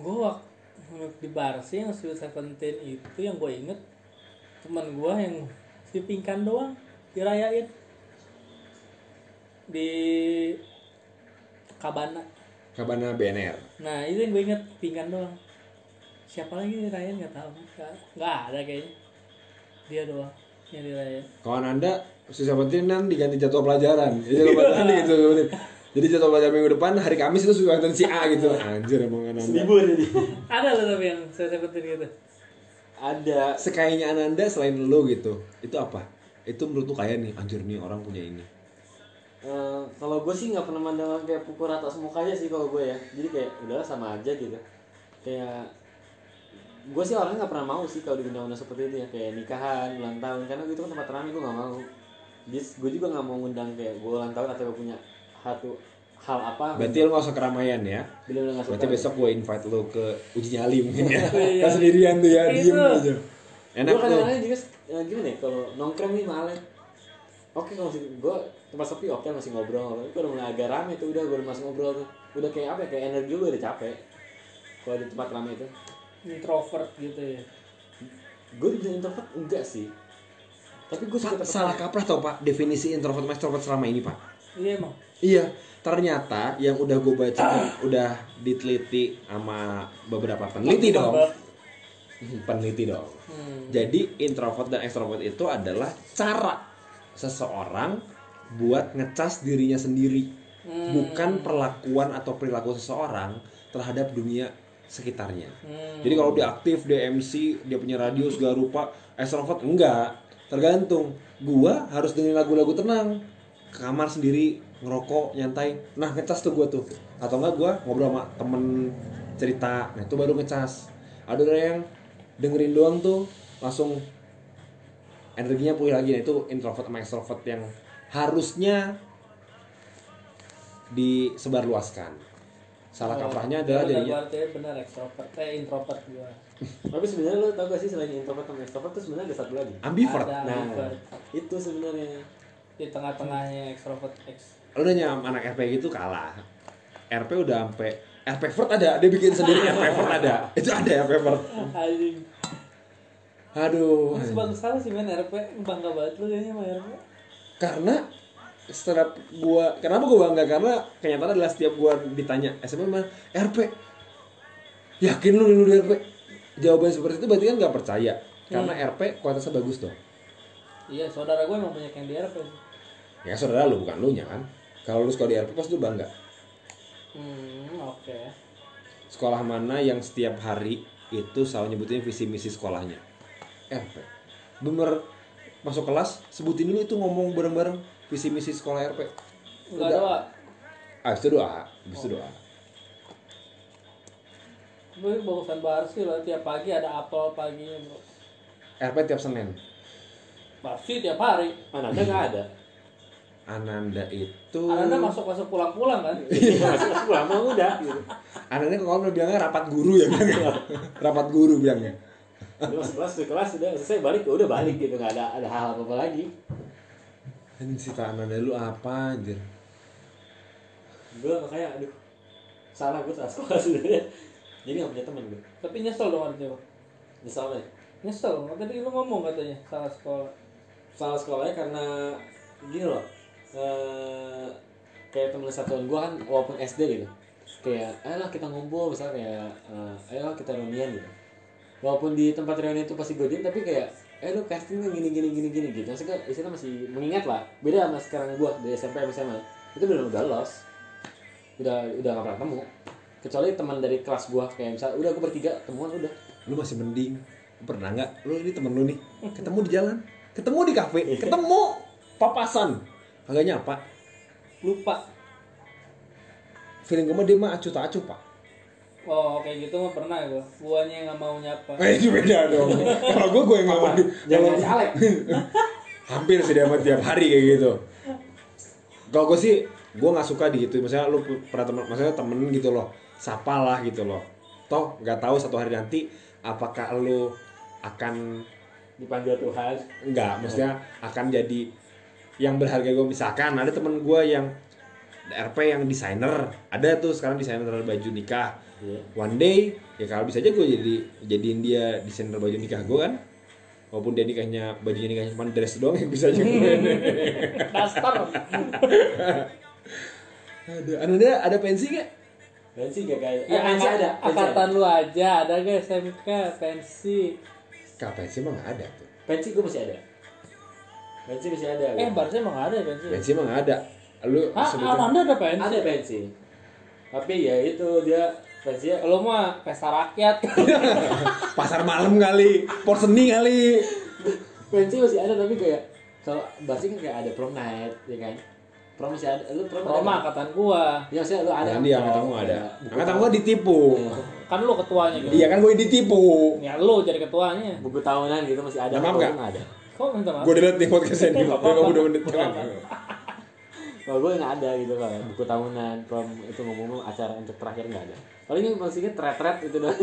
waktu di Barsi yang Sweet Seventeen itu yang gue inget teman gue yang si pingkan doang dirayain di Kabana Kabana BNR. nah itu yang gue inget pingkan doang siapa lagi yang dirayain nggak tahu nggak nggak ada kayaknya dia doang yang dirayain Kawan anda si Seventeen kan diganti jadwal pelajaran. Jadi jadwal pelajaran Seventeen. Jadi jadwal pelajaran minggu depan hari Kamis itu suka si A gitu. Anjir emang Ananda. Libur jadi. ada loh tapi yang Sweet Seventeen gitu Ada. sekayanya Ananda selain lo gitu itu apa itu menurut lu kaya nih anjir nih orang punya ini. Eh, kalau gue sih nggak pernah mandang kayak pukul rata semukanya sih kalau gue ya. Jadi kayak udahlah sama aja gitu. Kayak gue sih orangnya nggak pernah mau sih kalau diundang-undang seperti itu ya. Kayak nikahan ulang tahun karena itu kan tempat ramai gue nggak mau. Bis, gue juga nggak mau ngundang kayak gue ulang tahun atau gue punya satu hal apa. Berarti lo gak usah keramaian ya? Bener-bener nggak suka berarti besok gue invite lo ke uji nyali mungkin ya. Gak sendirian tuh ya diem aja enak gue kadang-kadang juga eh, gimana ya kalau nongkrong nih malah oke kalau masih gue tempat sepi oke masih ngobrol. Gue udah mulai agak rame tuh udah gue udah masih ngobrol tuh. Udah kayak apa ya kayak energi gue udah capek. Kalau di tempat rame itu. Introvert gitu ya? Gue dibilang introvert enggak sih. Tapi gue suka Pak, salah kaprah tau pak definisi introvert sama extrovert selama ini pak. Iya emang. Iya ternyata yang udah gue baca udah diteliti sama beberapa peneliti dong peneliti dong hmm. Jadi introvert dan extrovert itu adalah cara seseorang buat ngecas dirinya sendiri, Hmm. bukan perlakuan atau perilaku seseorang terhadap dunia sekitarnya. Hmm. Jadi kalau dia aktif, dia MC, dia punya radio segala rupa, extrovert enggak, tergantung. Gua harus dengerin lagu-lagu tenang, ke kamar sendiri ngerokok nyantai. Nah ngecas tuh gua tuh. Atau enggak gua ngobrol sama temen cerita, nah itu baru ngecas. Ada orang yang dengerin doang tuh langsung energinya pulih lagi. Nah itu introvert sama extrovert yang harusnya disebarluaskan. Salah kaprahnya adalah jadinya benar extrovert. Eh introvert gua. Tapi sebenarnya lo tau gak sih selain introvert sama extrovert tuh sebenarnya ada satu lagi. Ambivert. Ada nah. ambivert. itu sebenarnya. Di tengah-tengahnya extrovert ex lu nanya anak RP gitu kalah. RP udah sampai RP Vert ada dia bikin sendiri RP Vert ada. Itu ada RP Vert aduh. Sebagus apa sih men. RP bangga banget lu kayaknya sama RP karena setiap gua kenapa gua bangga? Karena kenyataan adalah setiap gua ditanya SMP mana? RP yakin lu lu di RP jawaban seperti itu berarti kan nggak percaya. Karena RP kualitasnya bagus dong. Iya saudara gue emang banyak yang di RP ya saudara lu bukan lu nya kan? Kalau lu sekolah di RP pasti lu bangga. Hmm oke. Sekolah mana yang setiap hari itu selalu nyebutin visi misi sekolahnya RP bener masuk kelas sebutin dulu itu ngomong bareng-bareng visi misi sekolah RP Enggak doa. Ah itu doa itu doa. Gue bagusan Barsi loh tiap pagi ada apel paginya bro RP tiap Senin. Barsi tiap hari. Mana ada nggak ada? Ananda itu Ananda masuk masuk pulang pulang kan? Iya, masih masih pulang mau udah. Gitu. Ananda kalau udah bilangnya rapat guru ya bilangnya. rapat guru bilangnya. Udah masuk kelas, di kelas udah selesai balik, ya udah balik gitu, nggak ada ada hal apa apa lagi. Anjing cerita Ananda lu apa anjir? Gue kayak aduh salah gue salah sekolah sebenarnya. Jadi nggak punya teman gue. tapi nyesel dong artinya Nyesal nih. nyesel tadi lu ngomong katanya salah sekolah Salah sekolahnya karena gini loh. eh kayak temen satuan gue kan walaupun SD gitu kayak ayolah kita ngumpul misalnya kayak eh, ayolah kita reunian gitu walaupun di tempat reunian itu pasti diem tapi kayak eh lu casting kan gini gini gini gini gitu maksudnya istilah masih mengingat lah beda sama sekarang gue dari SMP sama SMA itu benar udah lost udah udah gak pernah ketemu kecuali teman dari kelas gue kayak misalnya udah aku bertiga temuan udah Lu masih mending. Pernah nggak? Lu ini temen lu nih. Ketemu di jalan. Ketemu di kafe. Ketemu papasan. Kagak nyapa. lupa Feeling gue mah dia mah acuh tak acuh pak. Oh kayak gitu mah pernah gua guanya yang nggak mau nyapa Eh itu beda dong. Kalau gue gue yang apa ngomong jangan caleg hampir sih dia tiap hari kayak gitu. Kalau gue sih gue nggak suka di gitu. Misalnya lu pernah temen, maksudnya temen gitu loh. Sapa lah gitu loh. Toh nggak tahu satu hari nanti apakah lu akan dipanggil Tuhan Enggak, maksudnya akan jadi yang berharga gue misalkan ada temen gue yang RP yang desainer ada tuh sekarang desainer baju nikah Iya. one day ya kalau bisa aja gue jadi jadiin dia desainer baju nikah gue kan. Walaupun dia nikahnya bajunya nikahnya cuma dress doang yang bisa aja. Gue daster ada ada ada pensi gak dan sih gak kayak? Ya pensi ada? Pensi angkatan ada. lu aja ada gak SMK pensi? Kak pensi emang nggak ada tuh. Pensi gue masih ada. Pensi masih ada eh barusan emang ada ya pensi? Pensi emang nggak ada. Lu Hah, sebutkan Ananda ada pensi? ada pensi. Tapi ya itu dia ya Lu mah pesta rakyat. Pasar malam kali porseni kali. Pensi masih ada tapi kayak kalau Barsi kan kayak ada prom night ya kan? Prom masih ada lu prom kan? angkatan gua. Ya maksudnya lu ada prom, angkatan gue ada. Angkatan gue ditipu. Kan lu ketuanya gitu. Iya kan gue ditipu. Ya lu jadi ketuanya. Buku tahunan gitu masih ada. Maaf kalau nggak? gua nggak ada. Kok minta maaf? gue delete nih podcastnya nih Nggak Udah menit. Kalau gue nggak ada gitu kan buku tahunan prom itu ngomong acara untuk terakhir nggak ada. Paling yang maksudnya tret-tret itu doang.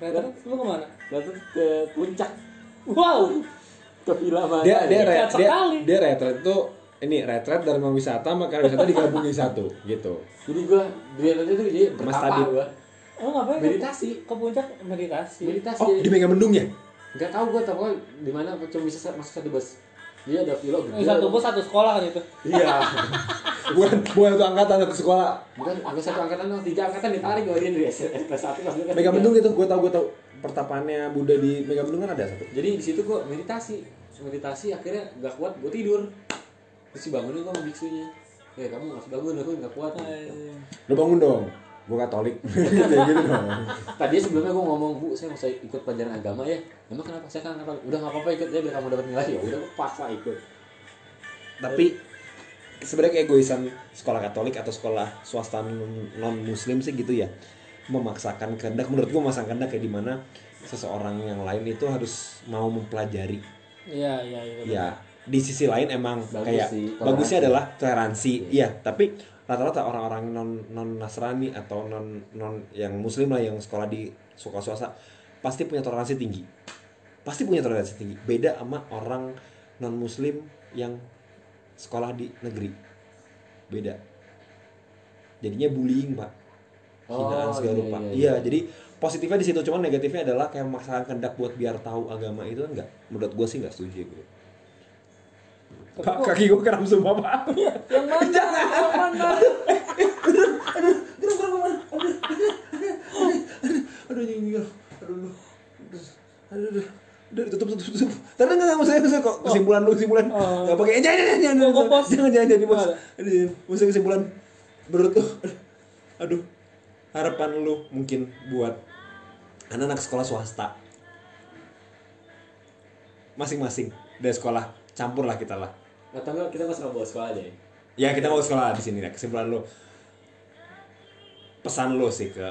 Ternyata lu ke mana? Lalu ke puncak. Wow, ke villa mana dia dia re, dia sekali. dia retret tuh ini retret dari wisata maka wisata digabungin satu gitu. Jadi gue dia tadi tuh jadi Mas tadi. gue lu ngapain? meditasi. Ke puncak? Meditasi. meditasi. Oh di Megamendung ya? Nggak tahu gue tau di mana cuma bisa sa- masuk satu bus dia ada villa Eh, satu bus satu sekolah kan itu. iya. Bukan bukan satu angkatan satu sekolah. Bukan gue satu angkatan dong tiga angkatan ditarik gue dari SMP satu kelas dua kelas Megamendung tiga. gitu gue tau gue tau pertapaannya Buddha di Megamendung kan ada satu. Jadi di situ gue meditasi. Meditasi akhirnya nggak kuat gue tidur. Terus si bangunin gue sama biksunya. Ya kamu harus bangun aku nggak kuat. Lu bangun dong gue katolik. Kayak gitu dong. Tadi sebelumnya gue ngomong bu saya mau saya ikut pelajaran agama ya. Emang kenapa? Saya kan katolik udah nggak apa-apa ikut ya biar kamu dapat nilai. Ya udah gue paksa ikut. Tapi sebenarnya keegoisan sekolah Katolik atau sekolah swasta non Muslim sih gitu ya memaksakan kehendak. Menurut gua memaksakan kehendak kayak di mana seseorang yang lain itu harus mau mempelajari. Iya, iya, iya. ya di sisi lain emang Bagus kayak sih, bagusnya adalah toleransi iya. Tapi rata-rata orang-orang non non Nasrani atau non non yang Muslim lah yang sekolah di sekolah swasta pasti punya toleransi tinggi. Pasti punya toleransi tinggi. Beda sama orang non Muslim yang sekolah di negeri. Beda. Jadinya bullying pak. Hinaan Oh, segala iya, rupa. iya, iya, iya. jadi positifnya di situ. Cuman negatifnya adalah kayak memaksakan kehendak buat biar tahu agama itu enggak? Menurut gue sih nggak setuju gue Tapi Pak, kaki gue kram semua pak. Yang mana? Yang mana? Aduh, ini, ini, aduh, aduh, aduh, aduh, aduh, udah tutup, tutup, tutup. Tapi nggak usah, usah kok kesimpulan lu kesimpulan. Oh. Nggak pakai, jangan, jangan, jangan, jangan, jangan, jangan, jangan, bos. Aduh, jangan. Usah kesimpulan. Menurut lu, aduh, aduh, harapan lu mungkin buat anak-anak sekolah swasta masing-masing dari sekolah campur lah kita lah atau enggak kita nggak usah bawa sekolah aja ya Ya kita mau sekolah di sini ya. Kesimpulan lu. Pesan lu sih ke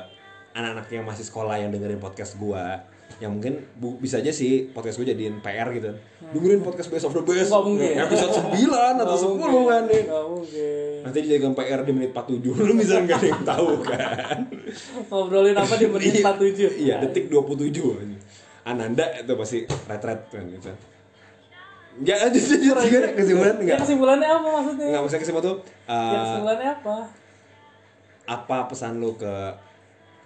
anak-anak yang masih sekolah yang dengerin podcast gua. yang mungkin bu- bisa aja sih podcast gue jadiin PR gitu dengerin podcast Best of the Best Nggak mungkin. episode 9 atau 10 kan nih Gak mungkin. nanti dijadikan PR di menit 47 lu bisa nggak ada yang tahu kan Ngobrolin apa di menit 47? iya detik 27 Ananda itu pasti retret kan gitu ya aja sih gimana? kesimpulan Ya enggak kesimpulannya apa maksudnya? nggak maksudnya kesimpulan tuh Ya uh, kesimpulannya apa? apa pesan lu ke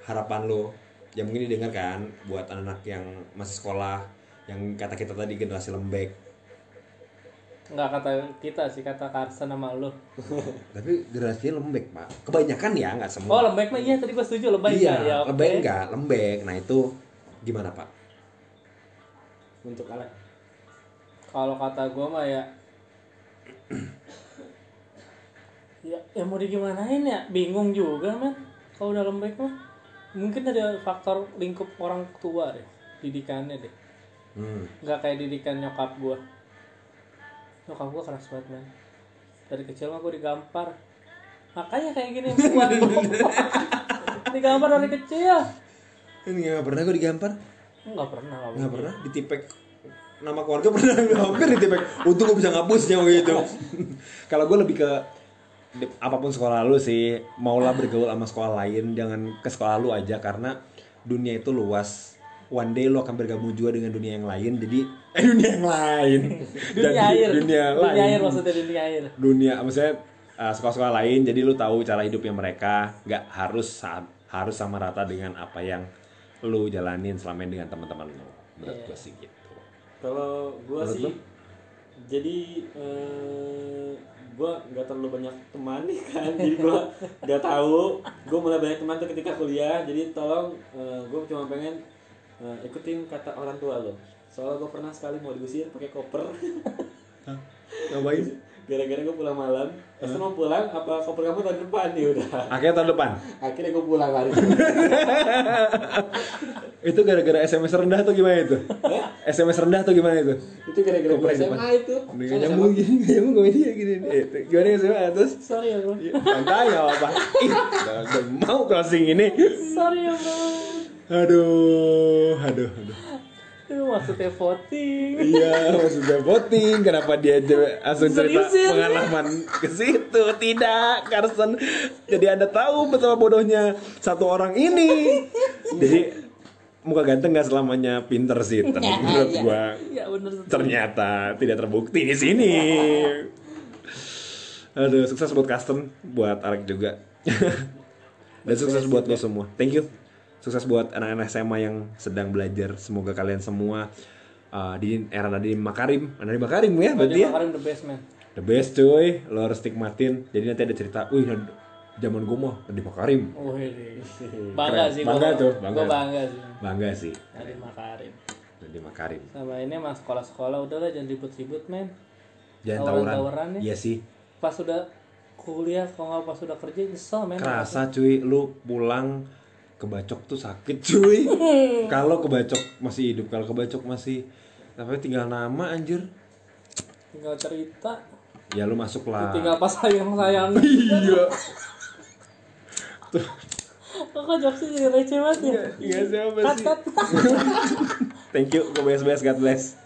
harapan lu yang mungkin didengar kan buat anak-anak yang masih sekolah yang kata kita tadi generasi lembek. Enggak kata kita sih, kata Karsen sama lu. tapi generasinya lembek pak. Kebanyakan ya nggak Oh semua lembek mah iya tadi gua setuju lembek iya ya. oke. lembek enggak lembek. Nah itu gimana pak? Untuk anak Kalau kata gua mah ya ya, ya mau digimanain ya? Bingung juga men. Kalau udah lembek mah mungkin ada faktor lingkup orang tua deh didikannya deh. Hmm. nggak kayak didikan nyokap gua. Nyokap gua keras banget men. Dari kecil mah gua digampar. Makanya kayak gini kuat. Digampar dari kecil. Ini nggak pernah gue digampar? Nggak pernah nggak nggak pernah? Ditipek nama keluarga pernah hampir ditipek untung gue bisa ngapusnya gitu kalau gue lebih ke di- apa pun sekolah lu sih maulah bergaul sama sekolah lain jangan ke sekolah lu aja karena dunia itu luas. One day lu akan bergabung juga dengan dunia yang lain jadi eh dunia yang lain. Dunia Jadi, air. dunia, dunia lain. air maksudnya dunia air. Dunia maksudnya uh, sekolah-sekolah lain jadi lu tahu cara hidupnya mereka. Nggak harus sa- harus sama rata dengan apa yang lu jalanin selama ini dengan teman-teman lu menurut gue sih gitu Kalau gua Menurut sih lu? jadi eh, gua nggak terlalu banyak teman nih kan. Jadi gua nggak tahu. Gua mulai banyak teman tuh ketika kuliah. Jadi tolong eh, gua cuma pengen eh, ikutin kata orang tua lo. Soalnya gua pernah sekali mau diusir pakai koper. Ngapain gara-gara gua pulang malam pas mau pulang apa koper kamu tahun depan? Nih udah. Akhirnya tahun depan? Akhirnya gua pulang lari itu gara-gara SMS rendah tuh gimana itu? SMS rendah tuh gimana itu? Itu gara-gara SMA itu. Nggak nyambung gini nggak nyambung gini. Eh, tuh, gimana ya SMA terus? Sorry ya bro. Ya, santai nggak apa udah, mau closing ini. Sorry ya bro. Aduh aduh aduh. itu maksudnya voting Iya, maksudnya voting. Kenapa dia langsung cerita pengalaman ke situ? Tidak, Carson. Jadi Anda tahu betapa bodohnya satu orang ini. Jadi muka ganteng gak selamanya pinter sih, menurut gua. ya bener Ternyata tidak terbukti di sini. Aduh, sukses buat custom, buat Arek juga. Dan sukses buat lo semua. Thank you. Sukses buat anak-anak SMA yang sedang belajar. Semoga kalian semua uh, di era Nadiem Makarim, Nadiem Makarim ya berarti ya. Makarim the best man The best cuy, lo harus nikmatin. Jadi nanti ada cerita, wih zaman gue mah Nadiem Makarim. Wih, bangga Keren. sih Bangga gua. tuh, bangga. Gua bangga sih Bangga sih, dari Makarim Nadiem Makarim. sama ini mas sekolah-sekolah udahlah jangan ribut-ribut men Jangan Tawuran-tawuran tawuran. ya. Iya sih. pas udah kuliah kalau nggak pas udah kerja nyesel men Kerasa cuy, lu pulang kebacok tuh sakit cuy. kalau kebacok masih hidup, kalau kebacok masih tapi tinggal nama anjir. tinggal cerita Ya lu masuk lah. tinggal pas sayang sayang Iya. kok jokesnya jadi receh banget ya Iya siapa cut sih? Thank you, ke BSBS, God bless.